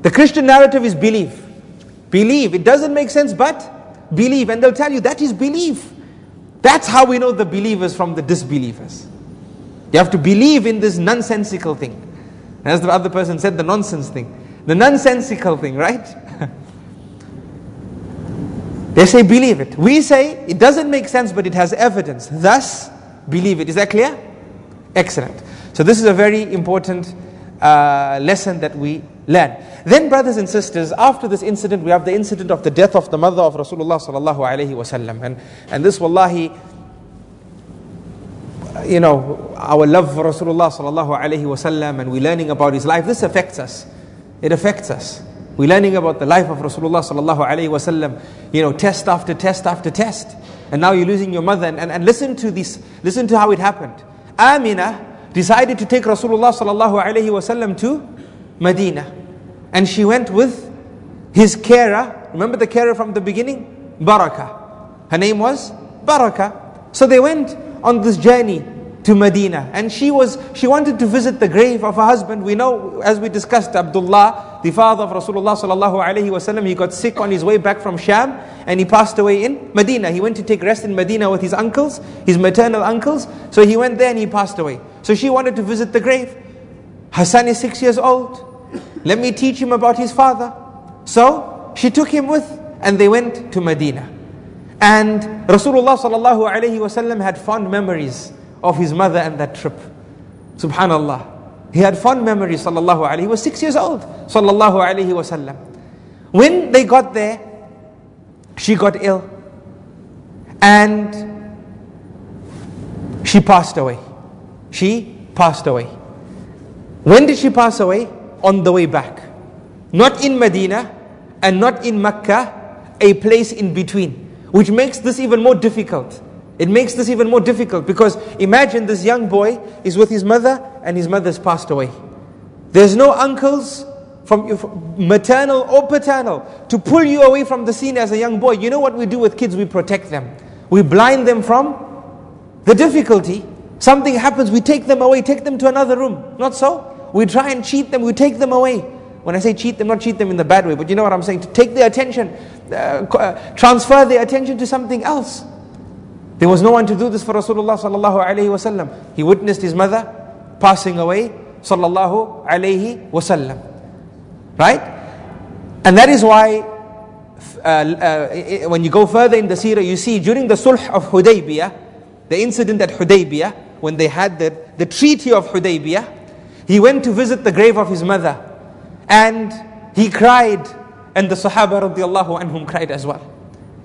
The Christian narrative is belief. Believe. It doesn't make sense, but believe. And they'll tell you that is belief. That's how we know the believers from the disbelievers. You have to believe in this nonsensical thing. As the other person said, the nonsense thing. The nonsensical thing, right? they say believe it. We say it doesn't make sense, but it has evidence. Thus, believe it. Is that clear? Excellent. So, this is a very important uh, lesson that we learn. Then, brothers and sisters, after this incident, we have the incident of the death of the mother of Rasulullah sallallahu alaihi wasallam, and and this, wallahi, you know, our love for Rasulullah sallallahu alaihi wasallam, and we're learning about his life. This affects us. It affects us. We're learning about the life of Rasulullah sallallahu alaihi wasallam. You know, test after test after test, and now you're losing your mother. And, and, and listen to this. Listen to how it happened. Amina decided to take Rasulullah sallallahu alaihi wasallam to Medina. And she went with his carer. Remember the carer from the beginning? Baraka. Her name was Baraka. So they went on this journey to Medina. And she was she wanted to visit the grave of her husband. We know, as we discussed, Abdullah the father of Rasulullah sallallahu alaihi wasallam, he got sick on his way back from Sham and he passed away in Medina. He went to take rest in Medina with his uncles, his maternal uncles. So he went there and he passed away. So she wanted to visit the grave. Hassan is six years old. Let me teach him about his father. So she took him with and they went to Medina. And Rasulullah sallallahu wasallam had fond memories of his mother and that trip. Subhanallah. He had fond memories, sallallahu alayhi. He was six years old, sallallahu alayhi wasallam. When they got there, she got ill. And she passed away. She passed away. When did she pass away? On the way back. Not in Medina and not in Mecca, a place in between, which makes this even more difficult. It makes this even more difficult because imagine this young boy is with his mother and his mother's passed away. There's no uncles from maternal or paternal to pull you away from the scene as a young boy. You know what we do with kids? We protect them. We blind them from the difficulty. Something happens, we take them away, take them to another room. Not so? We try and cheat them, we take them away. When I say cheat them, not cheat them in the bad way, but you know what I'm saying? To take their attention, uh, uh transfer their attention to something else. There was no one to do this for Rasulullah sallallahu alaihi wasallam. He witnessed his mother passing away sallallahu alaihi wasallam. Right? And that is why uh, uh, when you go further in the seerah, you see during the Sulh of Hudaybiyah, the incident at Hudaybiyah, when they had the, the treaty of Hudaybiyah, he went to visit the grave of his mother and he cried and the Sahaba radiallahu anhum cried as well.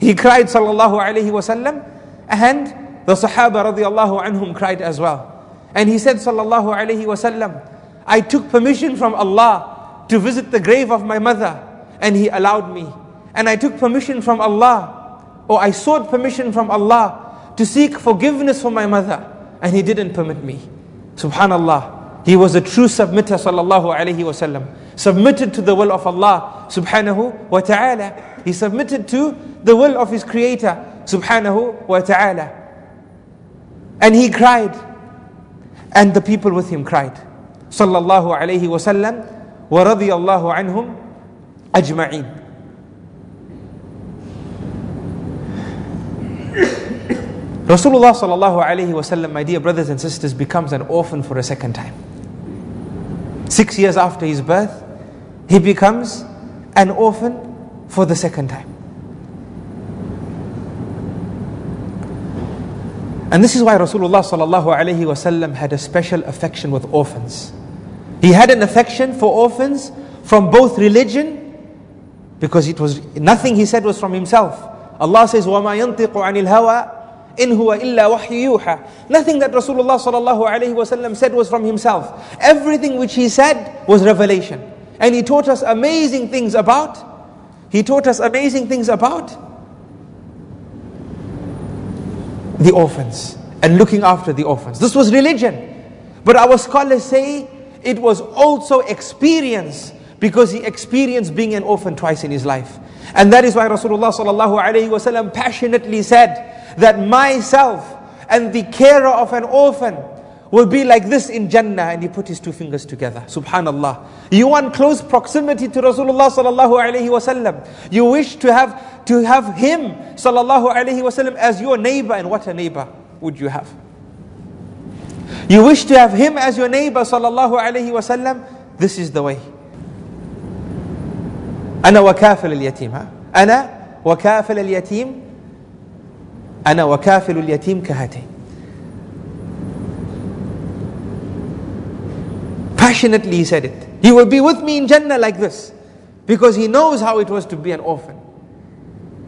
He cried sallallahu alaihi wasallam and the Sahaba radiallahu anhum cried as well. And he said, Sallallahu alayhi wasallam, I took permission from Allah to visit the grave of my mother, and He allowed me. And I took permission from Allah, or I sought permission from Allah to seek forgiveness for my mother, and He didn't permit me. Subhanallah. He was a true submitter, sallallahu alayhi wasallam. Submitted to the will of Allah subhanahu wa ta'ala. He submitted to the will of his creator subhanahu wa ta'ala. And he cried, and the people with him cried. Sallallahu alayhi wasallam wa radiyallahu anhum ajma'in. Rasulullah sallallahu alayhi wa sallam, my dear brothers and sisters, becomes an orphan for a second time. Six years after his birth, he becomes an orphan for the second time. And this is why Rasulullah sallallahu alaihi wasallam had a special affection with orphans. He had an affection for orphans from both religion, because it was nothing he said was from himself. Allah says, وَمَا يَنطِقُ عَنِ الْهَوَىٰ in huwa illa wahyu yuha. Nothing that Rasulullah sallallahu alaihi wasallam said was from himself. Everything which he said was revelation. And he taught us amazing things about he taught us amazing things about the orphans and looking after the orphans. This was religion. But our scholars say it was also experience because he experienced being an orphan twice in his life. And that is why Rasulullah sallallahu alaihi wasallam passionately said that myself and the carer of an orphan will be like this in Jannah. And he put his two fingers together. Subhanallah. You want close proximity to Rasulullah sallallahu alayhi wasallam. You wish to have to have him sallallahu alayhi wasallam as your neighbor. And what a neighbor would you have? You wish to have him as your neighbor sallallahu alayhi wasallam. This is the way. أنا وكافل اليتيم ها أنا وكافل اليتيم أنا وكافل اليتيم كهاتين Passionately he said it. He will be with me in Jannah like this. Because he knows how it was to be an orphan.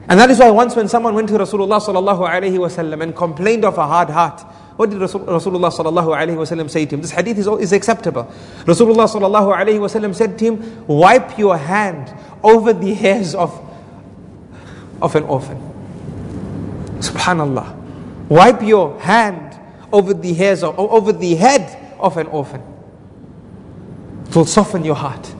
And that is why once when someone went to Rasulullah sallallahu alayhi wasallam and complained of a hard heart, what did Rasulullah sallallahu alayhi wasallam say to him? This hadith is, is acceptable. Rasulullah sallallahu alayhi wasallam said to him, wipe your hand over the hairs of, of an orphan. Subhanallah. Wipe your hand over the hairs of, over the head of an orphan. It will soften your heart.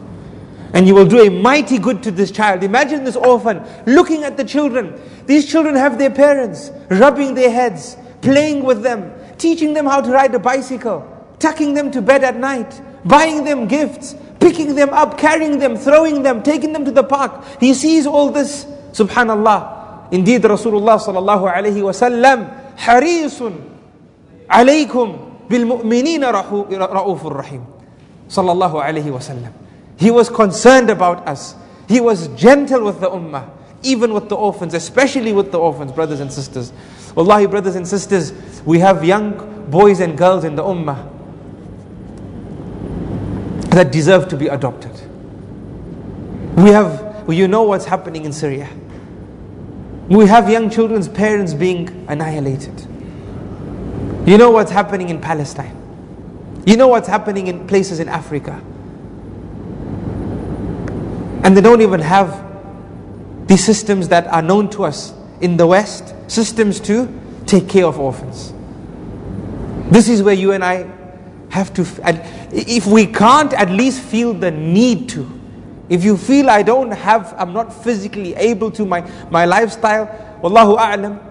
And you will do a mighty good to this child. Imagine this orphan looking at the children. These children have their parents rubbing their heads, playing with them, teaching them how to ride a bicycle, tucking them to bed at night, buying them gifts, picking them up, carrying them, throwing them, taking them to the park. He sees all this. Subhanallah. Indeed, Rasulullah sallallahu alayhi wasallam, harisun alaykum bil mu'minina ra'ufur rahim. Sallallahu alayhi wasallam. He was concerned about us. He was gentle with the ummah, even with the orphans, especially with the orphans, brothers and sisters. Wallahi, brothers and sisters, we have young boys and girls in the ummah that deserve to be adopted. We have, you know what's happening in Syria. We have young children's parents being annihilated. You know what's happening in Palestine. You know what's happening in places in Africa. And they don't even have these systems that are known to us in the West, systems to take care of orphans. This is where you and I have to, if we can't at least feel the need to, if you feel I don't have, I'm not physically able to, my, my lifestyle, Wallahu a'lam,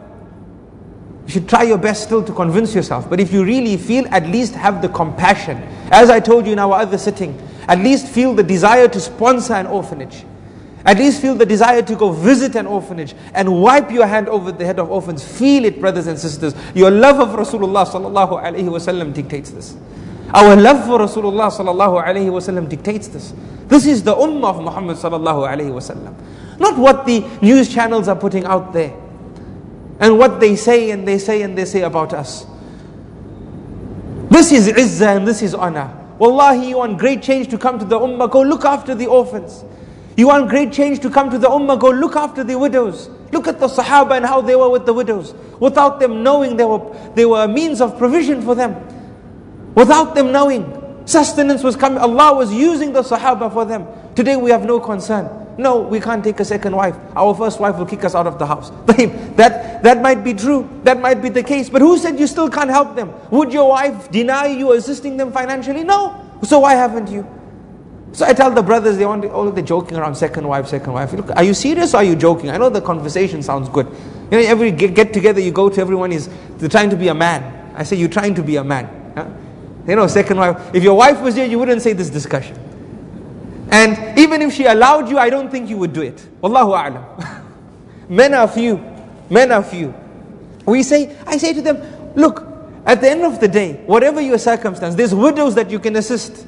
you should try your best still to convince yourself. But if you really feel, at least have the compassion. As I told you in our other sitting, at least feel the desire to sponsor an orphanage. At least feel the desire to go visit an orphanage and wipe your hand over the head of orphans. Feel it, brothers and sisters. Your love of Rasulullah sallallahu alaihi wasallam dictates this. Our love for Rasulullah sallallahu alaihi wasallam dictates this. This is the ummah of Muhammad sallallahu alaihi wasallam. Not what the news channels are putting out there. And what they say and they say and they say about us. This is izzah and this is honor. Wallahi, you want great change to come to the ummah, go look after the orphans. You want great change to come to the ummah, go look after the widows. Look at the Sahaba and how they were with the widows. Without them knowing they were, they were a means of provision for them. Without them knowing. Sustenance was coming. Allah was using the Sahaba for them. Today we have no concern. No, we can't take a second wife. Our first wife will kick us out of the house. that, that might be true. That might be the case. But who said you still can't help them? Would your wife deny you assisting them financially? No. So why haven't you? So I tell the brothers, they want, oh, they're joking around second wife, second wife. Look, are you serious or are you joking? I know the conversation sounds good. You know, every get, get together, you go to everyone is trying to be a man. I say, you're trying to be a man. Huh? You know, second wife. If your wife was here, you wouldn't say this discussion. And even if she allowed you, I don't think you would do it. Wallahu a'lam. Men are few. Men are few. We say, I say to them, look, at the end of the day, whatever your circumstance, there's widows that you can assist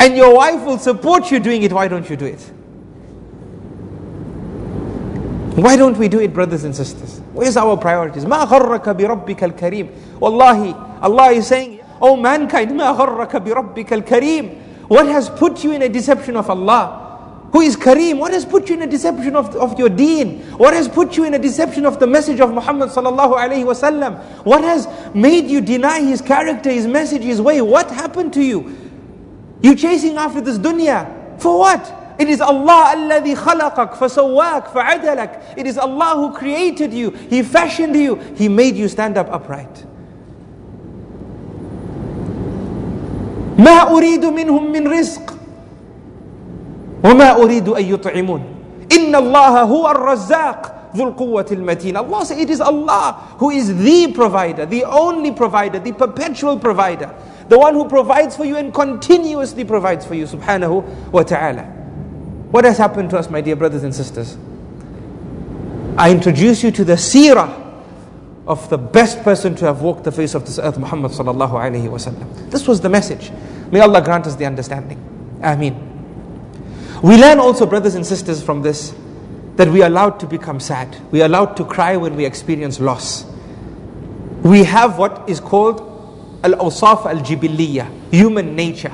and your wife will support you doing it, why don't you do it? Why don't we do it, brothers and sisters? Where's our priorities? ما غرك بربك الكريم Wallahi, Allah is saying, Oh mankind, ما غرك بربك الكريم What has put you in a deception of Allah? Who is Kareem? What has put you in a deception of, of your deen? What has put you in a deception of the message of Muhammad sallallahu alaihi wasallam? What has made you deny his character, his message, his way? What happened to you? You chasing after this dunya. For what? It is Allah الذي خلقك فسواك فعدلك. It is Allah who created you. He fashioned you. He made you stand up upright. ما أريد منهم من رزق وما أريد أن يطعمون إن الله هو الرزاق ذو القوة المتين Allah says it is Allah who is the provider, the only provider, the perpetual provider. The one who provides for you and continuously provides for you, subhanahu wa ta'ala. What has happened to us, my dear brothers and sisters? I introduce you to the seerah of the best person to have walked the face of this earth, Muhammad sallallahu alayhi wasallam. This was the message. May Allah grant us the understanding. Ameen. We learn also, brothers and sisters, from this that we are allowed to become sad. We are allowed to cry when we experience loss. We have what is called al-awsaf al-jibiliya, human nature.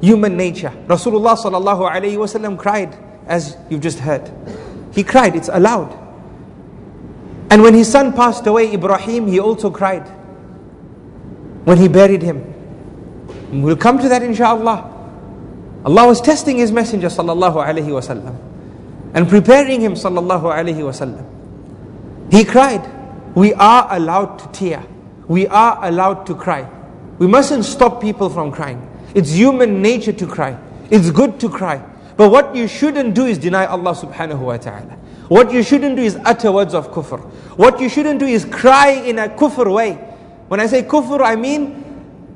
Human nature. Rasulullah sallallahu alayhi wasallam cried, as you've just heard. He cried, it's allowed. And when his son passed away, Ibrahim, he also cried. When he buried him. We'll come to that inshallah. Allah was testing his messenger sallallahu alayhi wasallam and preparing him sallallahu alayhi wasallam. He cried. We are allowed to tear we are allowed to cry. We mustn't stop people from crying. It's human nature to cry. It's good to cry. But what you shouldn't do is deny Allah subhanahu wa ta'ala. What you shouldn't do is utter words of kufr. What you shouldn't do is cry in a kufr way. When I say kufr, I mean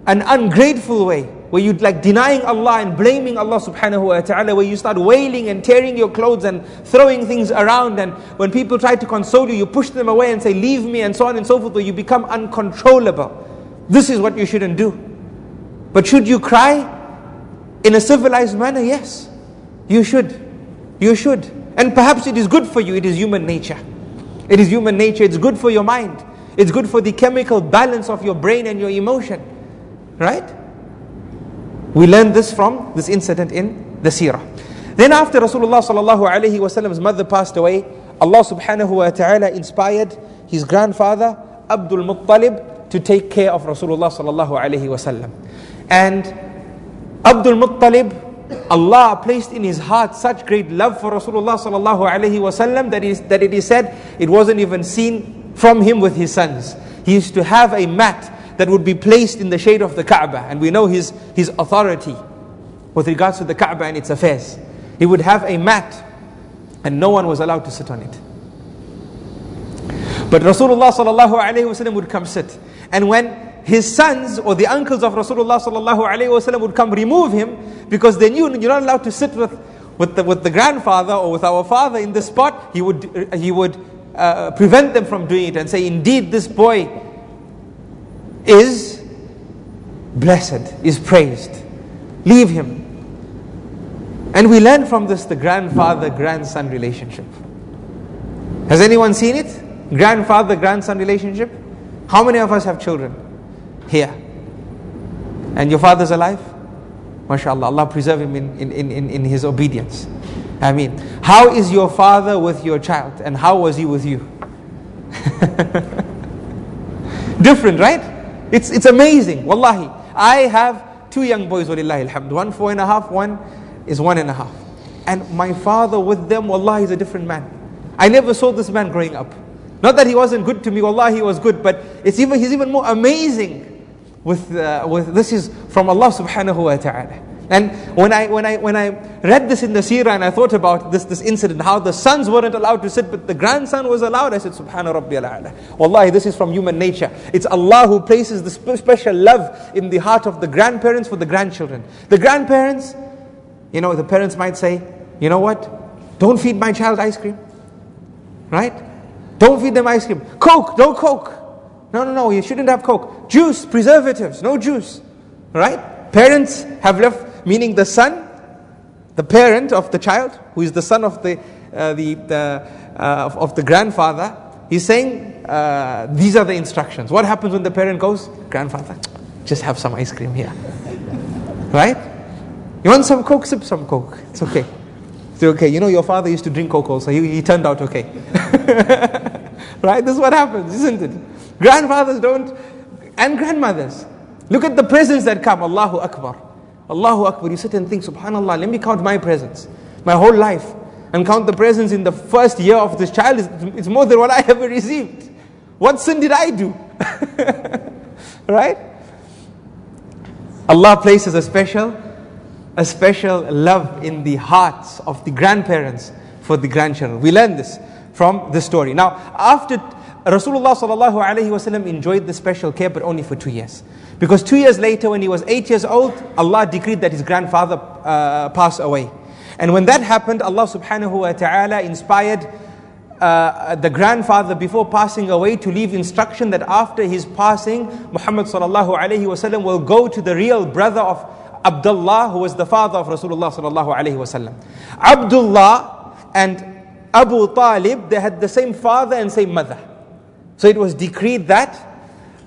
an ungrateful way. where you like denying Allah and blaming Allah subhanahu wa ta'ala, where you start wailing and tearing your clothes and throwing things around, and when people try to console you, you push them away and say, Leave me, and so on and so forth, where you become uncontrollable. This is what you shouldn't do. But should you cry in a civilized manner? Yes, you should. You should. And perhaps it is good for you, it is human nature. It is human nature, it's good for your mind, it's good for the chemical balance of your brain and your emotion. Right? We learn this from this incident in the seerah. Then after Rasulullah sallallahu alaihi wasallam's mother passed away, Allah subhanahu wa ta'ala inspired his grandfather Abdul Muttalib to take care of Rasulullah sallallahu alaihi wasallam. And Abdul Muttalib, Allah placed in his heart such great love for Rasulullah sallallahu alaihi wasallam that, is, that it is said it wasn't even seen from him with his sons. He used to have a mat that would be placed in the shade of the Kaaba. And we know his, his authority with regards to the Kaaba and its affairs. He would have a mat and no one was allowed to sit on it. But Rasulullah sallallahu alayhi wasallam would come sit. And when his sons or the uncles of Rasulullah sallallahu alayhi wasallam would come remove him because they knew you're not allowed to sit with, with, the, with the grandfather or with our father in this spot, he would, he would uh, prevent them from doing it and say, Indeed, this boy is blessed, is praised. Leave him. And we learn from this the grandfather grandson relationship. Has anyone seen it? Grandfather grandson relationship? How many of us have children here? And your father's alive? MashaAllah, Allah preserve him in, in, in, in his obedience. I mean, how is your father with your child and how was he with you? Different, right? It's, it's amazing. Wallahi. I have two young boys, walillahi alhamd. One four and a half, one is one and a half. And my father with them, wallahi, is a different man. I never saw this man growing up. Not that he wasn't good to me, wallahi, he was good, but it's even, he's even more amazing with, uh, with this is from Allah subhanahu wa ta'ala. And when I, when, I, when I read this in the seerah and I thought about this, this incident, how the sons weren't allowed to sit, but the grandson was allowed, I said, Subhana Rabbi al Wallahi, this is from human nature. It's Allah who places the special love in the heart of the grandparents for the grandchildren. The grandparents, you know, the parents might say, you know what? Don't feed my child ice cream. Right? Don't feed them ice cream. Coke, don't Coke. No, no, no, you shouldn't have Coke. Juice, preservatives, no juice. Right? Parents have left meaning the son, the parent of the child, who is the son of the, uh, the, the uh, of, the grandfather, he's saying, uh, these are the instructions. What happens when the parent goes? Grandfather, just have some ice cream here. right? You want some Coke? Sip some Coke. It's okay. It's okay. You know, your father used to drink Coke also. He, he turned out okay. right? This is what happens, isn't it? Grandfathers don't, and grandmothers. Look at the presents that come. Allahu Akbar. Allahu Akbar. You sit and think, Subhanallah, let me count my presents, my whole life, and count the presents in the first year of this child. It's more than what I ever received. What sin did I do? right? Allah places a special, a special love in the hearts of the grandparents for the grandchildren. We learn this from the story. Now, after Rasulullah sallallahu enjoyed the special care, but only for two years. Because two years later, when he was eight years old, Allah decreed that his grandfather uh, pass away. And when that happened, Allah subhanahu wa ta'ala inspired uh, the grandfather before passing away to leave instruction that after his passing, Muhammad sallallahu alayhi wasallam will go to the real brother of Abdullah, who was the father of Rasulullah sallallahu alayhi wasallam. Abdullah and Abu Talib, they had the same father and same mother. So it was decreed that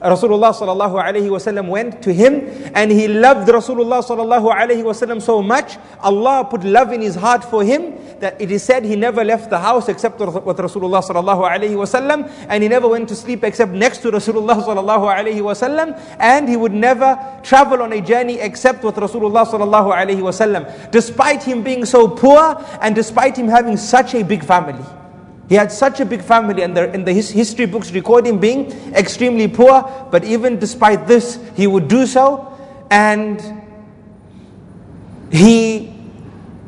Rasulullah sallallahu alaihi wasallam went to him and he loved Rasulullah sallallahu alaihi wasallam so much. Allah put love in his heart for him that it is said he never left the house except with Rasulullah sallallahu alaihi wasallam and he never went to sleep except next to Rasulullah sallallahu alaihi wasallam and he would never travel on a journey except with Rasulullah sallallahu alaihi wasallam despite him being so poor and despite him having such a big family. He had such a big family, and the, in the his, history books record him being extremely poor. But even despite this, he would do so, and he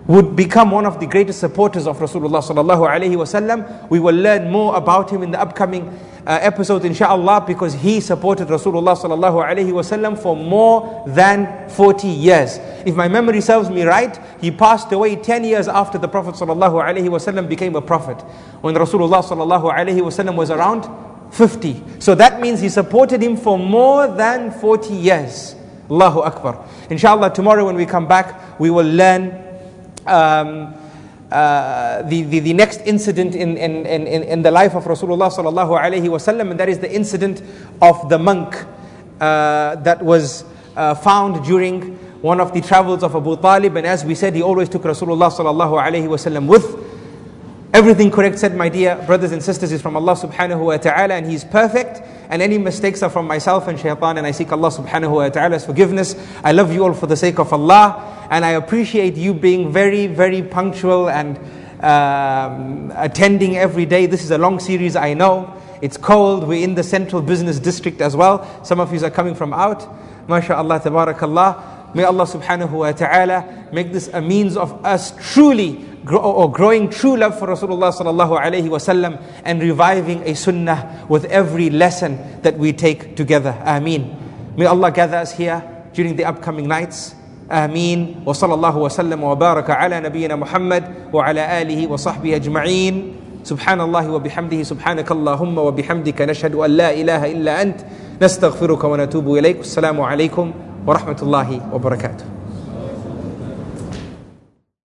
would become one of the greatest supporters of Rasulullah sallallahu alaihi wasallam. We will learn more about him in the upcoming uh, episodes inshallah because he supported Rasulullah sallallahu alaihi wasallam for more than 40 years. If my memory serves me right, he passed away 10 years after the Prophet sallallahu alaihi wasallam became a prophet. When Rasulullah sallallahu alaihi wasallam was around 50. So that means he supported him for more than 40 years. Allahu Akbar. Inshallah, tomorrow when we come back, we will learn um, uh, the, the, the, next incident in, in, in, in the life of Rasulullah sallallahu alaihi wasallam, and that is the incident of the monk uh, that was uh, found during one of the travels of Abu Talib. And as we said, he always took Rasulullah sallallahu alaihi wasallam with. Everything correct said, my dear brothers and sisters, is from Allah subhanahu wa ta'ala, and He's perfect. And any mistakes are from myself and shaitan, and I seek Allah subhanahu wa ta'ala's forgiveness. I love you all for the sake of Allah, and I appreciate you being very, very punctual and um, attending every day. This is a long series, I know. It's cold. We're in the central business district as well. Some of you are coming from out. MashaAllah, tabarakallah. May Allah subhanahu wa ta'ala make this a means of us truly or growing true love for Rasulullah sallallahu alaihi wasallam and reviving a sunnah with every lesson that we take together. Ameen. May Allah gather us here during the upcoming nights. آمين وصلى الله وسلم وبارك على نبينا محمد وعلى آله وصحبه أجمعين سبحان الله وبحمده سبحانك اللهم وبحمدك نشهد أن لا إله إلا أنت نستغفرك ونتوب إليك السلام عليكم ورحمة الله وبركاته